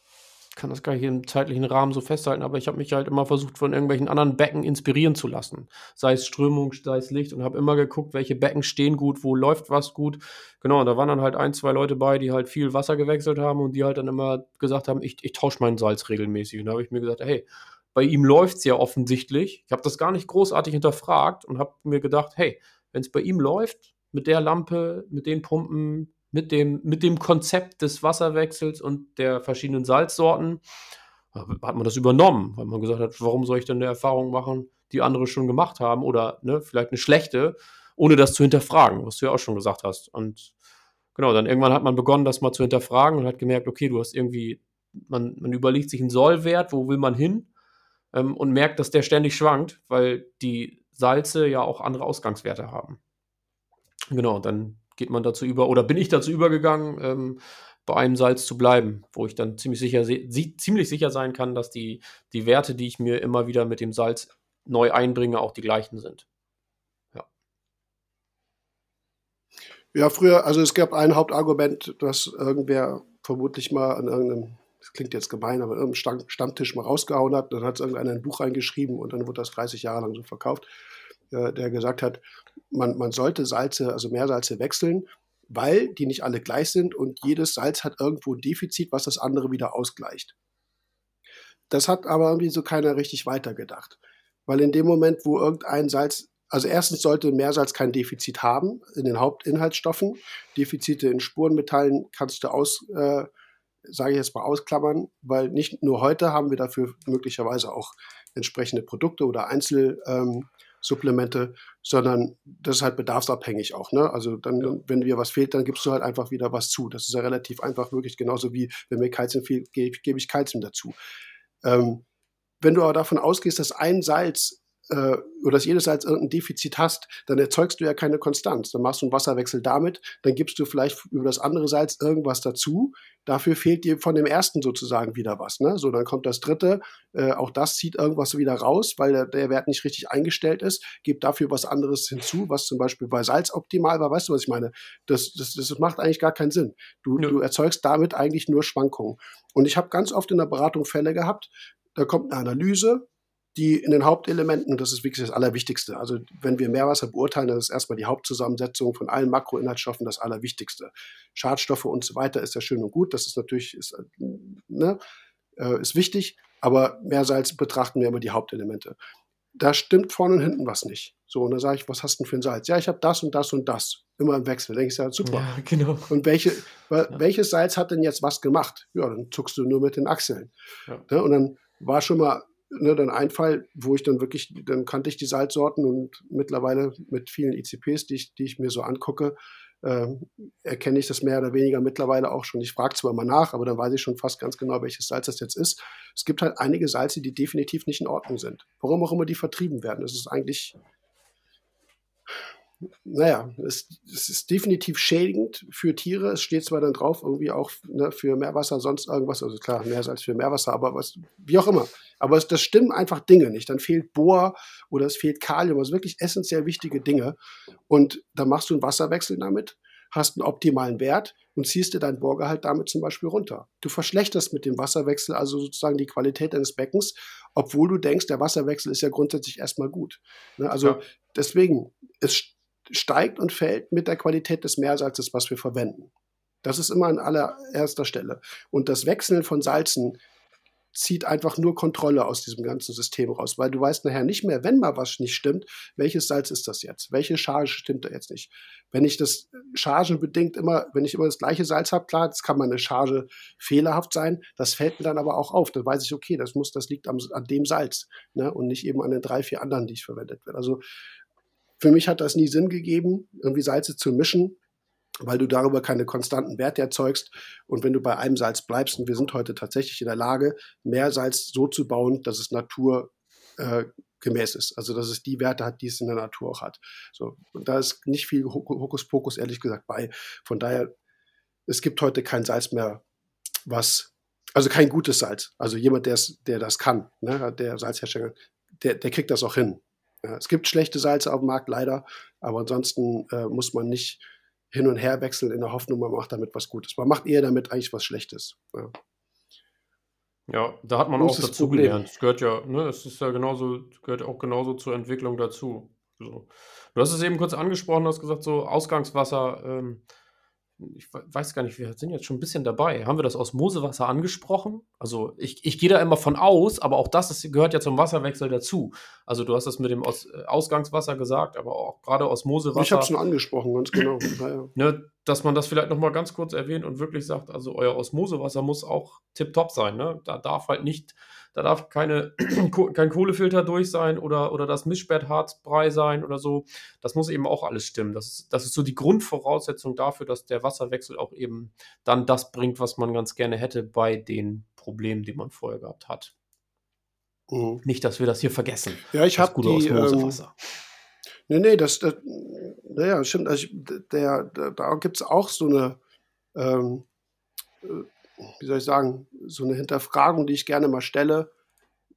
kann das gar nicht im zeitlichen Rahmen so festhalten, aber ich habe mich halt immer versucht, von irgendwelchen anderen Becken inspirieren zu lassen. Sei es Strömung, sei es Licht und habe immer geguckt, welche Becken stehen gut, wo läuft was gut. Genau, und da waren dann halt ein, zwei Leute bei, die halt viel Wasser gewechselt haben und die halt dann immer gesagt haben, ich, ich tausche meinen Salz regelmäßig. Und da habe ich mir gesagt, hey, bei ihm läuft es ja offensichtlich. Ich habe das gar nicht großartig hinterfragt und habe mir gedacht, hey, wenn es bei ihm läuft, mit der Lampe, mit den Pumpen, mit dem, mit dem Konzept des Wasserwechsels und der verschiedenen Salzsorten hat man das übernommen, weil man gesagt hat, warum soll ich denn eine Erfahrung machen, die andere schon gemacht haben oder ne, vielleicht eine schlechte, ohne das zu hinterfragen, was du ja auch schon gesagt hast. Und genau, dann irgendwann hat man begonnen, das mal zu hinterfragen und hat gemerkt, okay, du hast irgendwie, man, man überlegt sich einen Sollwert, wo will man hin ähm, und merkt, dass der ständig schwankt, weil die Salze ja auch andere Ausgangswerte haben. Genau, dann geht man dazu über, oder bin ich dazu übergegangen, ähm, bei einem Salz zu bleiben, wo ich dann ziemlich sicher, ziemlich sicher sein kann, dass die, die Werte, die ich mir immer wieder mit dem Salz neu einbringe, auch die gleichen sind. Ja. Ja, früher, also es gab ein Hauptargument, das irgendwer vermutlich mal an irgendeinem, das klingt jetzt gemein, aber irgendeinem Stammtisch mal rausgehauen hat. Dann hat es irgendeiner ein Buch reingeschrieben und dann wurde das 30 Jahre lang so verkauft, äh, der gesagt hat, man, man sollte Salze, also Meersalze wechseln, weil die nicht alle gleich sind und jedes Salz hat irgendwo ein Defizit, was das andere wieder ausgleicht. Das hat aber irgendwie so keiner richtig weitergedacht. Weil in dem Moment, wo irgendein Salz also erstens sollte Meersalz kein Defizit haben in den Hauptinhaltsstoffen. Defizite in Spurenmetallen kannst du aus, äh, sage ich jetzt mal ausklammern, weil nicht nur heute haben wir dafür möglicherweise auch entsprechende Produkte oder Einzelsupplemente, ähm, sondern das ist halt bedarfsabhängig auch. Ne? Also dann, ja. wenn dir was fehlt, dann gibst du halt einfach wieder was zu. Das ist ja relativ einfach, wirklich genauso wie wenn mir Kalzium fehlt, gebe, gebe ich Kalzium dazu. Ähm, wenn du aber davon ausgehst, dass ein Salz äh, oder dass jedes Salz irgendein Defizit hast, dann erzeugst du ja keine Konstanz. Dann machst du einen Wasserwechsel damit, dann gibst du vielleicht über das andere Salz irgendwas dazu. Dafür fehlt dir von dem ersten sozusagen wieder was. Ne? So, dann kommt das dritte, äh, auch das zieht irgendwas wieder raus, weil der, der Wert nicht richtig eingestellt ist, gibt dafür was anderes hinzu, was zum Beispiel bei Salz optimal war. Weißt du, was ich meine? Das, das, das macht eigentlich gar keinen Sinn. Du, ja. du erzeugst damit eigentlich nur Schwankungen. Und ich habe ganz oft in der Beratung Fälle gehabt, da kommt eine Analyse, die in den Hauptelementen, und das ist wirklich das Allerwichtigste, also wenn wir Meerwasser beurteilen, dann ist erstmal die Hauptzusammensetzung von allen Makroinhaltsstoffen das Allerwichtigste. Schadstoffe und so weiter ist ja schön und gut, das ist natürlich ist, ne, äh, ist wichtig, aber Meersalz betrachten wir immer die Hauptelemente. Da stimmt vorne und hinten was nicht. So, und dann sage ich, was hast du denn für ein Salz? Ja, ich habe das und das und das. Immer im Wechsel. Denke ich, ja, super. Ja, genau. Und welche, welches Salz hat denn jetzt was gemacht? Ja, dann zuckst du nur mit den Achseln. Ja. Ne, und dann war schon mal ne, dann ein Fall, wo ich dann wirklich, dann kannte ich die Salzsorten und mittlerweile mit vielen ICPs, die ich, die ich mir so angucke, äh, erkenne ich das mehr oder weniger mittlerweile auch schon. Ich frage zwar mal nach, aber dann weiß ich schon fast ganz genau, welches Salz das jetzt ist. Es gibt halt einige Salze, die definitiv nicht in Ordnung sind. Warum auch immer die vertrieben werden. Das ist eigentlich naja, es, es, ist definitiv schädigend für Tiere. Es steht zwar dann drauf, irgendwie auch ne, für Meerwasser, sonst irgendwas, also klar, mehr als für Meerwasser, aber was, wie auch immer. Aber es, das stimmen einfach Dinge nicht. Dann fehlt Bohr oder es fehlt Kalium, also wirklich essentiell wichtige Dinge. Und dann machst du einen Wasserwechsel damit, hast einen optimalen Wert und ziehst dir dein Bohrgehalt damit zum Beispiel runter. Du verschlechterst mit dem Wasserwechsel also sozusagen die Qualität deines Beckens, obwohl du denkst, der Wasserwechsel ist ja grundsätzlich erstmal gut. Ne, also ja. deswegen, es steigt und fällt mit der Qualität des Meersalzes, was wir verwenden. Das ist immer an allererster Stelle. Und das Wechseln von Salzen zieht einfach nur Kontrolle aus diesem ganzen System raus, weil du weißt nachher nicht mehr, wenn mal was nicht stimmt, welches Salz ist das jetzt? Welche Charge stimmt da jetzt nicht? Wenn ich das chargenbedingt immer, wenn ich immer das gleiche Salz habe, klar, das kann mal eine Charge fehlerhaft sein, das fällt mir dann aber auch auf. Dann weiß ich, okay, das muss, das liegt am, an dem Salz ne? und nicht eben an den drei, vier anderen, die ich verwendet wird. Also für mich hat das nie Sinn gegeben, irgendwie Salze zu mischen, weil du darüber keine konstanten Werte erzeugst. Und wenn du bei einem Salz bleibst, und wir sind heute tatsächlich in der Lage, mehr Salz so zu bauen, dass es naturgemäß äh, ist. Also dass es die Werte hat, die es in der Natur auch hat. So, und da ist nicht viel Hokuspokus, ehrlich gesagt, bei. Von daher, es gibt heute kein Salz mehr, was, also kein gutes Salz. Also jemand, der das kann, ne, der Salzhersteller, der, der kriegt das auch hin. Ja, es gibt schlechte Salze auf dem Markt, leider, aber ansonsten äh, muss man nicht hin und her wechseln in der Hoffnung, man macht damit was Gutes. Man macht eher damit eigentlich was Schlechtes. Ja. Ja, da hat man auch dazugelernt. Es gehört ja, ne, es ist ja genauso, gehört auch genauso zur Entwicklung dazu. So. Du hast es eben kurz angesprochen, du hast gesagt, so Ausgangswasser, ähm, ich weiß gar nicht, wir sind jetzt schon ein bisschen dabei. Haben wir das Osmosewasser angesprochen? Also ich, ich gehe da immer von aus, aber auch das ist, gehört ja zum Wasserwechsel dazu. Also du hast das mit dem Aus, äh, Ausgangswasser gesagt, aber auch gerade Osmosewasser. Ich habe schon angesprochen, ganz genau. Ja, Ne, dass man das vielleicht nochmal ganz kurz erwähnt und wirklich sagt, also euer Osmosewasser muss auch tipptopp sein. Ne? Da darf halt nicht da darf keine, kein Kohlefilter durch sein oder, oder das Mischbertharzbrei sein oder so. Das muss eben auch alles stimmen. Das ist, das ist so die Grundvoraussetzung dafür, dass der Wasserwechsel auch eben dann das bringt, was man ganz gerne hätte bei den Problemen, die man vorher gehabt hat. Mhm. Nicht, dass wir das hier vergessen. Ja, ich habe die. Ähm, nee, nee, das, das naja, stimmt. Also, der, der, da gibt es auch so eine. Ähm, äh, wie soll ich sagen, so eine Hinterfragung, die ich gerne mal stelle,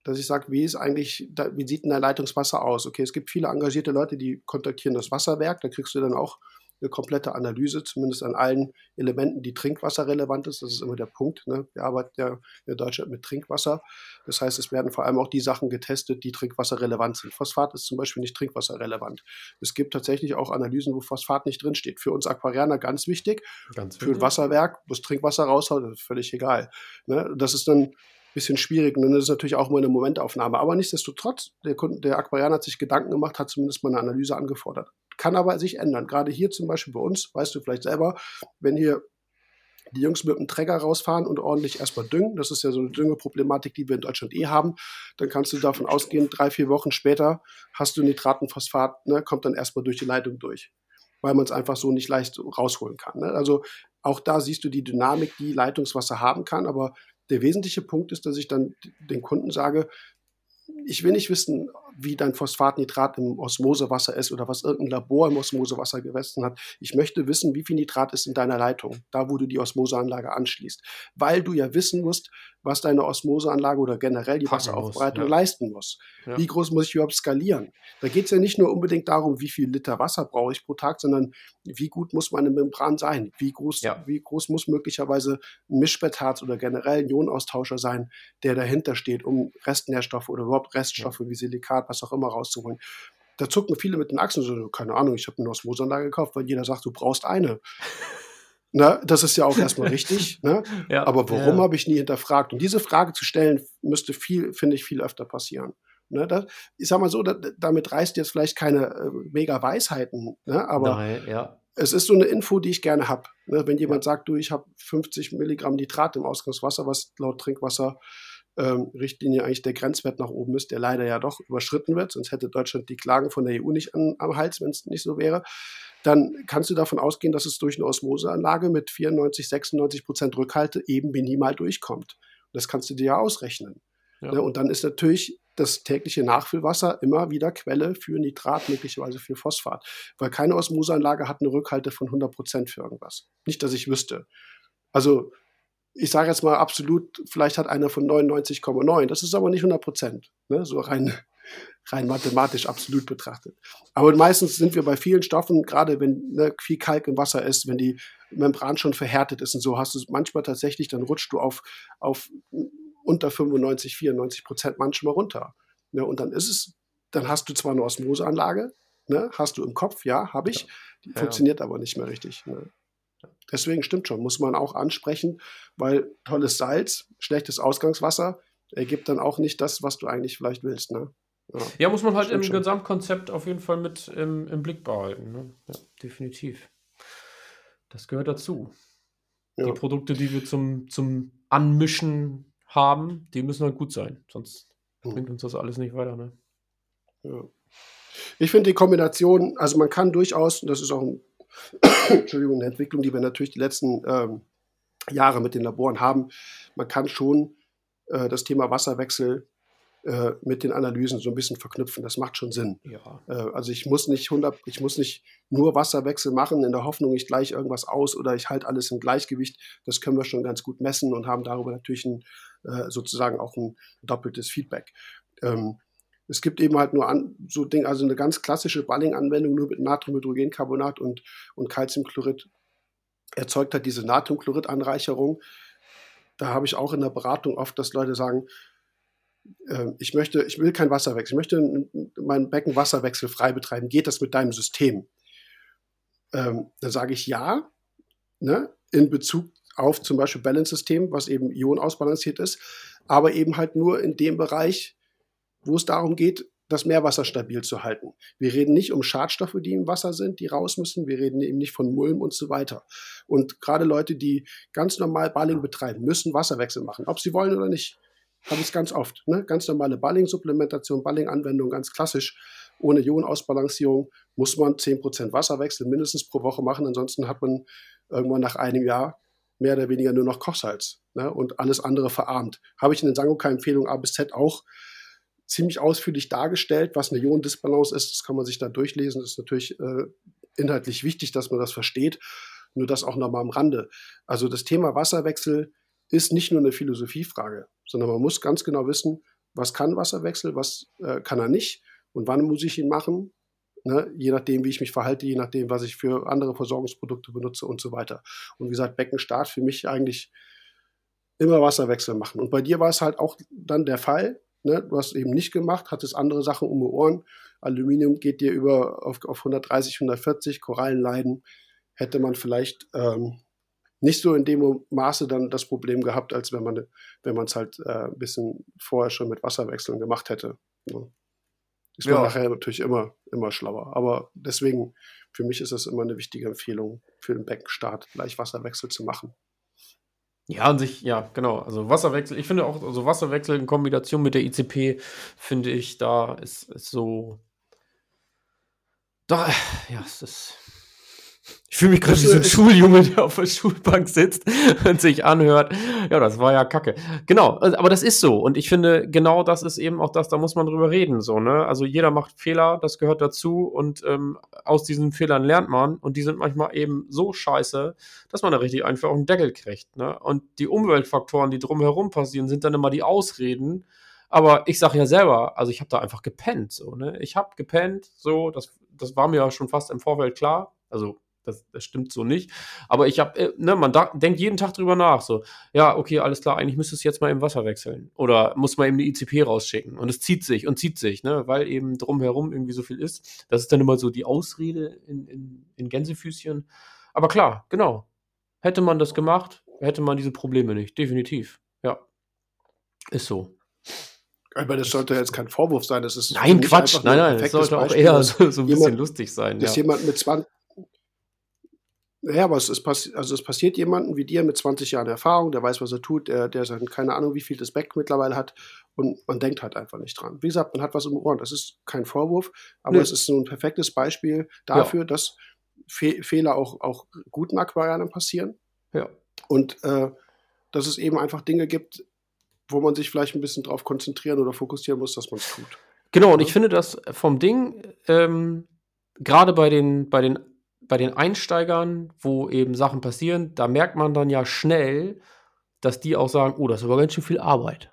dass ich sage, wie ist eigentlich, wie sieht denn der Leitungswasser aus? Okay, es gibt viele engagierte Leute, die kontaktieren das Wasserwerk, da kriegst du dann auch eine komplette Analyse, zumindest an allen Elementen, die trinkwasserrelevant ist. Das ist immer der Punkt. Ne? Wir arbeiten ja in Deutschland mit Trinkwasser. Das heißt, es werden vor allem auch die Sachen getestet, die trinkwasserrelevant sind. Phosphat ist zum Beispiel nicht trinkwasserrelevant. Es gibt tatsächlich auch Analysen, wo Phosphat nicht drinsteht. Für uns Aquarianer ganz wichtig. Ganz Für ein Wasserwerk, wo das Trinkwasser raushaut, ist völlig egal. Ne? Das ist dann bisschen schwierig. Und dann ist es natürlich auch mal eine Momentaufnahme. Aber nichtsdestotrotz, der, Kunde, der Aquarian hat sich Gedanken gemacht, hat zumindest mal eine Analyse angefordert. Kann aber sich ändern. Gerade hier zum Beispiel bei uns, weißt du vielleicht selber, wenn hier die Jungs mit dem Träger rausfahren und ordentlich erstmal düngen. Das ist ja so eine Düngeproblematik, die wir in Deutschland eh haben. Dann kannst du davon ausgehen, drei, vier Wochen später hast du Nitratenphosphat, ne, kommt dann erstmal durch die Leitung durch, weil man es einfach so nicht leicht rausholen kann. Ne? Also auch da siehst du die Dynamik, die Leitungswasser haben kann, aber der wesentliche Punkt ist, dass ich dann den Kunden sage, ich will nicht wissen, wie dein Phosphatnitrat im Osmosewasser ist oder was irgendein Labor im Osmosewasser gemessen hat. Ich möchte wissen, wie viel Nitrat ist in deiner Leitung, da wo du die Osmoseanlage anschließt. Weil du ja wissen musst, was deine Osmoseanlage oder generell die Wasseraufbereitung ja. leisten muss. Ja. Wie groß muss ich überhaupt skalieren? Da geht es ja nicht nur unbedingt darum, wie viel Liter Wasser brauche ich pro Tag, sondern wie gut muss meine Membran sein? Wie groß, ja. wie groß muss möglicherweise ein Mischbettharz oder generell ein Ionenaustauscher sein, der dahinter steht, um Restnährstoffe oder überhaupt Reststoffe wie Silikat, was auch immer rauszuholen? Da zucken viele mit den Achsen so, keine Ahnung, ich habe eine Osmoseanlage gekauft, weil jeder sagt, du brauchst eine. Na, das ist ja auch erstmal richtig. Ne? Ja, Aber warum ja. habe ich nie hinterfragt? Und diese Frage zu stellen, müsste viel, finde ich, viel öfter passieren. Ne, das, ich sag mal so, da, damit reißt jetzt vielleicht keine äh, mega Weisheiten, ne, aber Nein, ja. es ist so eine Info, die ich gerne habe. Ne, wenn jemand ja. sagt, du, ich habe 50 Milligramm Nitrat im Ausgangswasser, was laut Trinkwasser ähm, Richtlinie eigentlich der Grenzwert nach oben ist, der leider ja doch überschritten wird, sonst hätte Deutschland die Klagen von der EU nicht an, am Hals, wenn es nicht so wäre, dann kannst du davon ausgehen, dass es durch eine Osmoseanlage mit 94, 96 Prozent Rückhalte eben minimal durchkommt. Das kannst du dir ja ausrechnen. Ja. Ne, und dann ist natürlich das tägliche Nachfüllwasser immer wieder Quelle für Nitrat, möglicherweise für Phosphat. Weil keine Osmoseanlage hat eine Rückhalte von 100 Prozent für irgendwas. Nicht, dass ich wüsste. Also ich sage jetzt mal absolut, vielleicht hat einer von 99,9. Das ist aber nicht 100 Prozent. Ne? So rein, rein mathematisch absolut betrachtet. Aber meistens sind wir bei vielen Stoffen, gerade wenn ne, viel Kalk im Wasser ist, wenn die Membran schon verhärtet ist und so, hast du manchmal tatsächlich, dann rutscht du auf, auf unter 95, 94 Prozent manchmal runter. Ne? Und dann ist es, dann hast du zwar eine Osmoseanlage, ne? hast du im Kopf, ja, habe ich, die ja. funktioniert aber nicht mehr richtig. Ne? Deswegen stimmt schon, muss man auch ansprechen, weil tolles Salz, schlechtes Ausgangswasser ergibt dann auch nicht das, was du eigentlich vielleicht willst. Ne? Ja, ja, muss man halt im schon. Gesamtkonzept auf jeden Fall mit im, im Blick behalten. Ne? Ja, definitiv. Das gehört dazu. Ja. Die Produkte, die wir zum, zum Anmischen haben, die müssen halt gut sein. Sonst hm. bringt uns das alles nicht weiter. Ne? Ja. Ich finde die Kombination, also man kann durchaus, und das ist auch ein Entschuldigung, eine Entwicklung, die wir natürlich die letzten ähm, Jahre mit den Laboren haben. Man kann schon äh, das Thema Wasserwechsel äh, mit den Analysen so ein bisschen verknüpfen. Das macht schon Sinn. Ja. Äh, also ich muss nicht 100, ich muss nicht nur Wasserwechsel machen in der Hoffnung, ich gleiche irgendwas aus oder ich halte alles im Gleichgewicht. Das können wir schon ganz gut messen und haben darüber natürlich ein, äh, sozusagen auch ein doppeltes Feedback. Ähm, es gibt eben halt nur an, so Ding, also eine ganz klassische Balling-Anwendung nur mit Natriumhydrogencarbonat und, und Calciumchlorid erzeugt halt diese Natriumchlorid-Anreicherung. Da habe ich auch in der Beratung oft, dass Leute sagen, äh, ich möchte, ich will kein Wasserwechsel, ich möchte mein Becken wasserwechselfrei betreiben. Geht das mit deinem System? Ähm, da sage ich ja, ne, in Bezug auf zum Beispiel Balance-System, was eben Ion ausbalanciert ist, aber eben halt nur in dem Bereich, wo es darum geht, das Meerwasser stabil zu halten. Wir reden nicht um Schadstoffe, die im Wasser sind, die raus müssen. Wir reden eben nicht von Mulm und so weiter. Und gerade Leute, die ganz normal Balling betreiben, müssen Wasserwechsel machen, ob sie wollen oder nicht. Habe ich es ganz oft. Ne? Ganz normale Balling-Supplementation, Balling-Anwendung, ganz klassisch. Ohne Ionenausbalancierung muss man 10% Wasserwechsel mindestens pro Woche machen. Ansonsten hat man irgendwann nach einem Jahr mehr oder weniger nur noch Kochsalz ne? und alles andere verarmt. Habe ich in den Sangoka-Empfehlungen A bis Z auch ziemlich ausführlich dargestellt, was eine Ionendisbalance ist. Das kann man sich da durchlesen. Das ist natürlich äh, inhaltlich wichtig, dass man das versteht. Nur das auch nochmal am Rande. Also das Thema Wasserwechsel ist nicht nur eine Philosophiefrage, sondern man muss ganz genau wissen, was kann Wasserwechsel, was äh, kann er nicht und wann muss ich ihn machen. Ne? je nachdem, wie ich mich verhalte, je nachdem, was ich für andere Versorgungsprodukte benutze und so weiter. Und wie gesagt, Beckenstart für mich eigentlich immer Wasserwechsel machen. Und bei dir war es halt auch dann der Fall, Ne? Du hast eben nicht gemacht, hattest andere Sachen um die Ohren. Aluminium geht dir über auf, auf 130, 140, Korallen leiden. Hätte man vielleicht ähm, nicht so in dem Maße dann das Problem gehabt, als wenn man wenn es halt äh, ein bisschen vorher schon mit Wasserwechseln gemacht hätte. Ne? Ist man ja. nachher natürlich immer, immer schlauer. Aber deswegen, für mich ist das immer eine wichtige Empfehlung, für den Beckenstart gleich Wasserwechsel zu machen. Ja, an sich, ja, genau. Also Wasserwechsel, ich finde auch, also Wasserwechsel in Kombination mit der ICP, finde ich, da ist, ist so. Da, ja, es ist ich fühle mich gerade wie so ein Schuljunge, der auf der Schulbank sitzt und sich anhört. Ja, das war ja kacke. Genau, also, aber das ist so. Und ich finde, genau das ist eben auch das, da muss man drüber reden. So, ne? Also jeder macht Fehler, das gehört dazu. Und ähm, aus diesen Fehlern lernt man. Und die sind manchmal eben so scheiße, dass man da richtig einfach auf den Deckel kriegt. Ne? Und die Umweltfaktoren, die drumherum passieren, sind dann immer die Ausreden. Aber ich sage ja selber, also ich habe da einfach gepennt. So, ne? Ich habe gepennt, so, das, das war mir ja schon fast im Vorfeld klar. Also das, das stimmt so nicht. Aber ich habe, äh, ne, man da, denkt jeden Tag drüber nach. So, ja, okay, alles klar, eigentlich müsste es jetzt mal im Wasser wechseln. Oder muss man eben eine ICP rausschicken. Und es zieht sich und zieht sich, ne, weil eben drumherum irgendwie so viel ist. Das ist dann immer so die Ausrede in, in, in Gänsefüßchen. Aber klar, genau. Hätte man das gemacht, hätte man diese Probleme nicht. Definitiv. Ja. Ist so. Aber das sollte jetzt kein Vorwurf sein. Das ist nein, Quatsch. Nein, nein, das sollte auch eher so, so ein bisschen jemand, lustig sein. Dass ja. jemand mit 20, ja, aber es, ist also es passiert jemandem wie dir mit 20 Jahren Erfahrung, der weiß, was er tut, der, der sein, keine Ahnung, wie viel das Back mittlerweile hat und man denkt halt einfach nicht dran. Wie gesagt, man hat was im Ohr. Das ist kein Vorwurf, aber nee. es ist so ein perfektes Beispiel dafür, ja. dass Fe Fehler auch, auch guten Aquarianern passieren. Ja. Und äh, dass es eben einfach Dinge gibt, wo man sich vielleicht ein bisschen drauf konzentrieren oder fokussieren muss, dass man es tut. Genau, und ich finde das vom Ding, ähm, gerade bei den, bei den bei den Einsteigern, wo eben Sachen passieren, da merkt man dann ja schnell, dass die auch sagen, oh, das ist aber ganz schön viel Arbeit.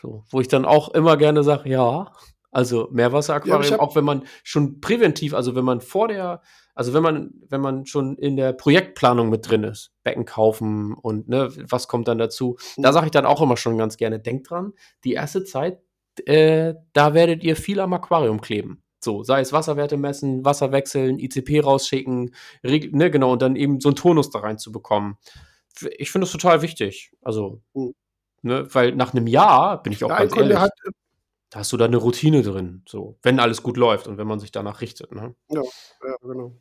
So, wo ich dann auch immer gerne sage, ja, also Meerwasseraquarium, ja, auch wenn man schon präventiv, also wenn man vor der, also wenn man, wenn man schon in der Projektplanung mit drin ist, Becken kaufen und ne, was kommt dann dazu, mhm. da sage ich dann auch immer schon ganz gerne, denkt dran, die erste Zeit, äh, da werdet ihr viel am Aquarium kleben. So, sei es Wasserwerte messen, Wasser wechseln, ICP rausschicken, ne, genau, und dann eben so einen Tonus da reinzubekommen. Ich finde das total wichtig. Also, mhm. ne, weil nach einem Jahr, bin ich auch ja, ganz ehrlich, hat, äh da hast du da eine Routine drin, so, wenn alles gut läuft und wenn man sich danach richtet. Ne? Ja, ja, genau.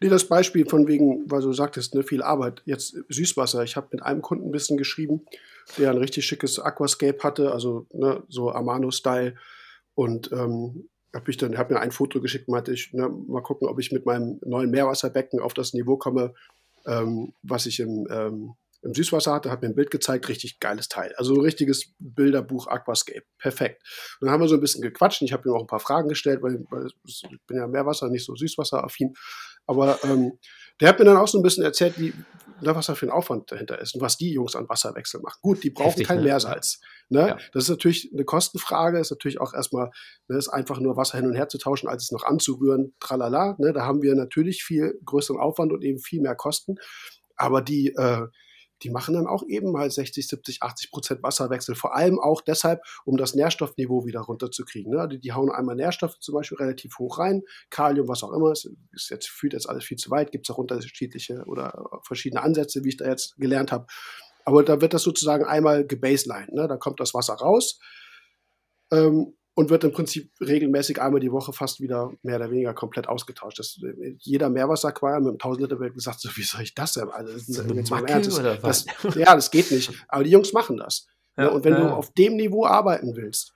Nee, das Beispiel von wegen, weil du sagtest, ne, viel Arbeit. Jetzt Süßwasser. Ich habe mit einem Kunden ein bisschen geschrieben, der ein richtig schickes Aquascape hatte, also ne, so Amano-Style und ähm, habe ich dann, habe mir ein Foto geschickt, meinte ich, na, mal gucken, ob ich mit meinem neuen Meerwasserbecken auf das Niveau komme, ähm, was ich im, ähm, im Süßwasser hatte, hat mir ein Bild gezeigt, richtig geiles Teil. Also ein richtiges Bilderbuch Aquascape. Perfekt. Und dann haben wir so ein bisschen gequatscht. Ich habe ihm auch ein paar Fragen gestellt, weil, weil ich bin ja Meerwasser, nicht so Süßwasseraffin. Aber ähm, der hat mir dann auch so ein bisschen erzählt, wie, was da für ein Aufwand dahinter ist und was die Jungs an Wasserwechsel machen. Gut, die brauchen Heftig, kein ne? Meersalz. Ne? Ja. Das ist natürlich eine Kostenfrage, ist natürlich auch erstmal, ne, ist einfach nur Wasser hin und her zu tauschen, als es noch anzurühren, tralala. Ne? Da haben wir natürlich viel größeren Aufwand und eben viel mehr Kosten. Aber die, äh, die machen dann auch eben mal 60, 70, 80 Prozent Wasserwechsel. Vor allem auch deshalb, um das Nährstoffniveau wieder runterzukriegen. Ne? Die, die, hauen einmal Nährstoffe zum Beispiel relativ hoch rein, Kalium, was auch immer. Es ist jetzt, führt jetzt alles viel zu weit. Gibt es auch unterschiedliche oder verschiedene Ansätze, wie ich da jetzt gelernt habe. Aber da wird das sozusagen einmal gebaseline. Ne? Da kommt das Wasser raus. Ähm, und wird im Prinzip regelmäßig einmal die Woche fast wieder mehr oder weniger komplett ausgetauscht. Das, jeder Meerwasseraquarium mit einem 1000 Liter wird gesagt, so, wie soll ich das denn? Also, das, das, Ernst, das, ja, das geht nicht. Aber die Jungs machen das. Ja, ne? und wenn ja. du auf dem Niveau arbeiten willst,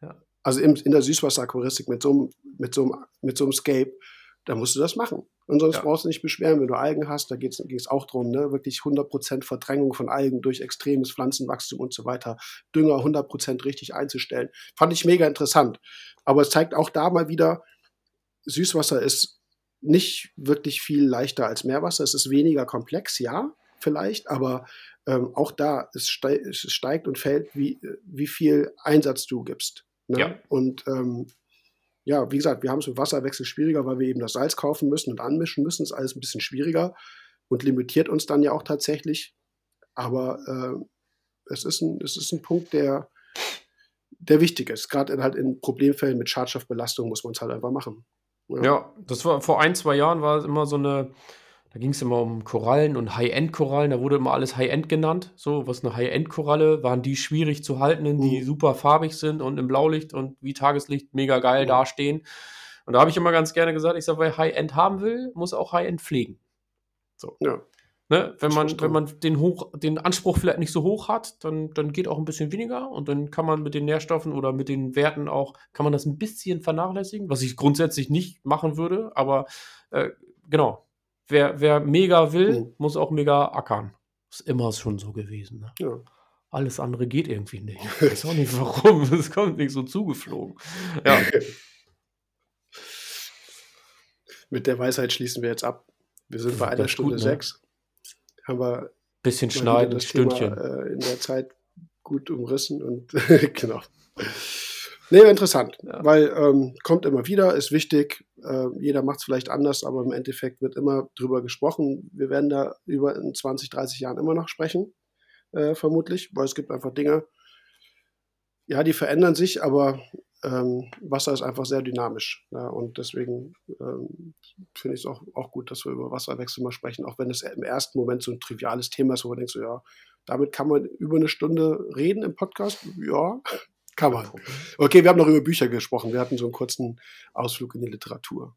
ja. also in, in der Süßwasseraquaristik mit so einem, mit so einem, mit so einem Scape, dann musst du das machen. Und sonst ja. brauchst du nicht beschweren, wenn du Algen hast, da geht es auch darum, ne? wirklich 100% Verdrängung von Algen durch extremes Pflanzenwachstum und so weiter, Dünger 100% richtig einzustellen. Fand ich mega interessant. Aber es zeigt auch da mal wieder, Süßwasser ist nicht wirklich viel leichter als Meerwasser. Es ist weniger komplex, ja, vielleicht, aber ähm, auch da, es, steigt, es steigt und fällt, wie, wie viel Einsatz du gibst. Ne? Ja. Und ähm, ja, wie gesagt, wir haben es mit Wasserwechsel schwieriger, weil wir eben das Salz kaufen müssen und anmischen müssen. Ist alles ein bisschen schwieriger und limitiert uns dann ja auch tatsächlich. Aber äh, es, ist ein, es ist ein Punkt, der, der wichtig ist. Gerade halt in Problemfällen mit Schadstoffbelastung muss man es halt einfach machen. Ja. ja. das war vor ein, zwei Jahren war es immer so eine, da ging es immer um Korallen und High-End-Korallen. Da wurde immer alles High-End genannt. So, was eine High-End-Koralle, waren die schwierig zu halten, die Mhm. super farbig sind und im Blaulicht und wie Tageslicht mega geil Mhm. dastehen. Und da habe ich immer ganz gerne gesagt, ich sage, wer High-End haben will, muss auch High-End pflegen. Ja. Ne? Wenn, man, wenn man den, hoch, den Anspruch vielleicht nicht so hoch hat, dann, dann geht auch ein bisschen weniger und dann kann man mit den Nährstoffen oder mit den Werten auch, kann man das ein bisschen vernachlässigen, was ich grundsätzlich nicht machen würde, aber äh, genau, wer, wer mega will, Mhm. muss auch mega ackern. Ist immer schon so gewesen. Ne? Ja. Alles andere geht irgendwie nicht. Ich weiß auch nicht warum, es kommt nicht so zugeflogen. Ja, Mit der Weisheit schließen wir jetzt ab. Wir sind bei einer Stunde gut, ne? sechs. Haben wir bisschen schneiden, das Stündchen. Thema äh, in der Zeit gut umrissen und genau. Nee, interessant, Ja. weil ähm, kommt immer wieder, ist wichtig. Äh, jeder macht es vielleicht anders, aber im Endeffekt wird immer drüber gesprochen. Wir werden da über in 20, 30 Jahren immer noch sprechen, äh, vermutlich, weil es gibt einfach Dinge, ja, die verändern sich, aber ähm, Wasser ist einfach sehr dynamisch. Ja, und deswegen ähm, finde ich es auch, auch gut, dass wir über Wasserwechsel mal sprechen, auch wenn es im ersten Moment so ein triviales Thema ist, wo man denkt, so, ja, damit kann man über eine Stunde reden im Podcast. Ja, kann man. Okay, wir haben noch über Bücher gesprochen. Wir hatten so einen kurzen Ausflug in die Literatur.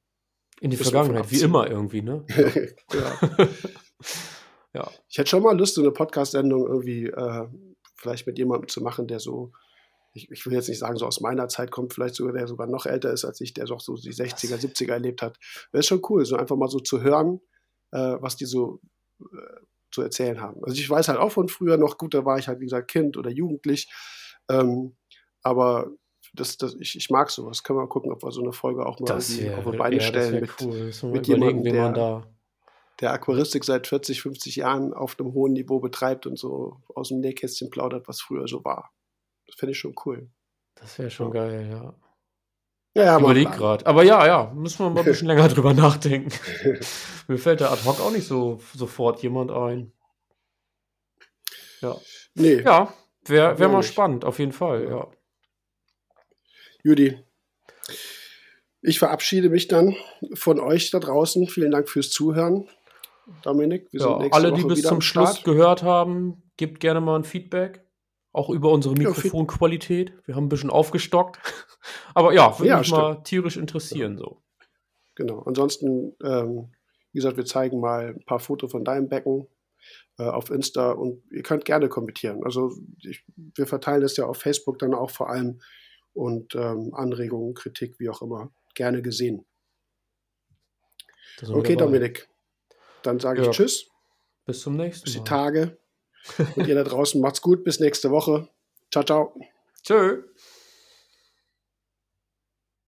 In die Vergangenheit, wie immer irgendwie, ne? ja. Ja. Ich hätte schon mal Lust, so eine Podcast-Sendung irgendwie äh, vielleicht mit jemandem zu machen, der so, ich, ich will jetzt nicht sagen, so aus meiner Zeit kommt, vielleicht sogar, der sogar noch älter ist als ich, der doch so die 60er, 70er erlebt hat. Wäre schon cool, so einfach mal so zu hören, äh, was die so äh, zu erzählen haben. Also ich weiß halt auch von früher noch, gut, da war ich halt, wie gesagt, Kind oder Jugendlich. Ähm, aber das, das, ich, ich mag sowas. Können wir mal gucken, ob wir so eine Folge auch mal Das wär, auf die Beine ja, stellen mit, cool. Mit jemandem, der- da. der Aquaristik seit 40, 50 Jahren auf einem hohen Niveau betreibt und so aus dem Nähkästchen plaudert, was früher so war. Das finde ich schon cool. Das wäre schon Ja. geil, ja. Ja, mal gerade. Aber ja, ja, müssen wir mal ein bisschen länger drüber nachdenken. Mir fällt da ad hoc auch nicht so sofort jemand ein. Ja, Nee, ja wäre wär mal nicht. spannend, auf jeden Fall, Ja. ja. Judy. Ich verabschiede mich dann von euch da draußen. Vielen Dank fürs Zuhören. Dominik, wir sind ja nächste alle, Woche die bis zum Schluss gehört haben, gebt gerne mal ein Feedback. Auch über unsere Ja, Mikrofonqualität. Wir haben ein bisschen aufgestockt. Aber ja, würde Ja, mich mal tierisch interessieren. So. Genau. Ansonsten, ähm, wie gesagt, wir zeigen mal ein paar Fotos von deinem Becken äh, auf Insta und ihr könnt gerne kommentieren. Also ich, wir verteilen das ja auf Facebook dann auch vor allem und ähm, Anregungen, Kritik, wie auch immer, gerne gesehen. Okay, dabei. Dominik. Dann sage Ja. ich Tschüss, Bis zum nächsten bis die Mal. Tage. Und ihr da draußen macht's gut, bis nächste Woche. Ciao, ciao. Tschö.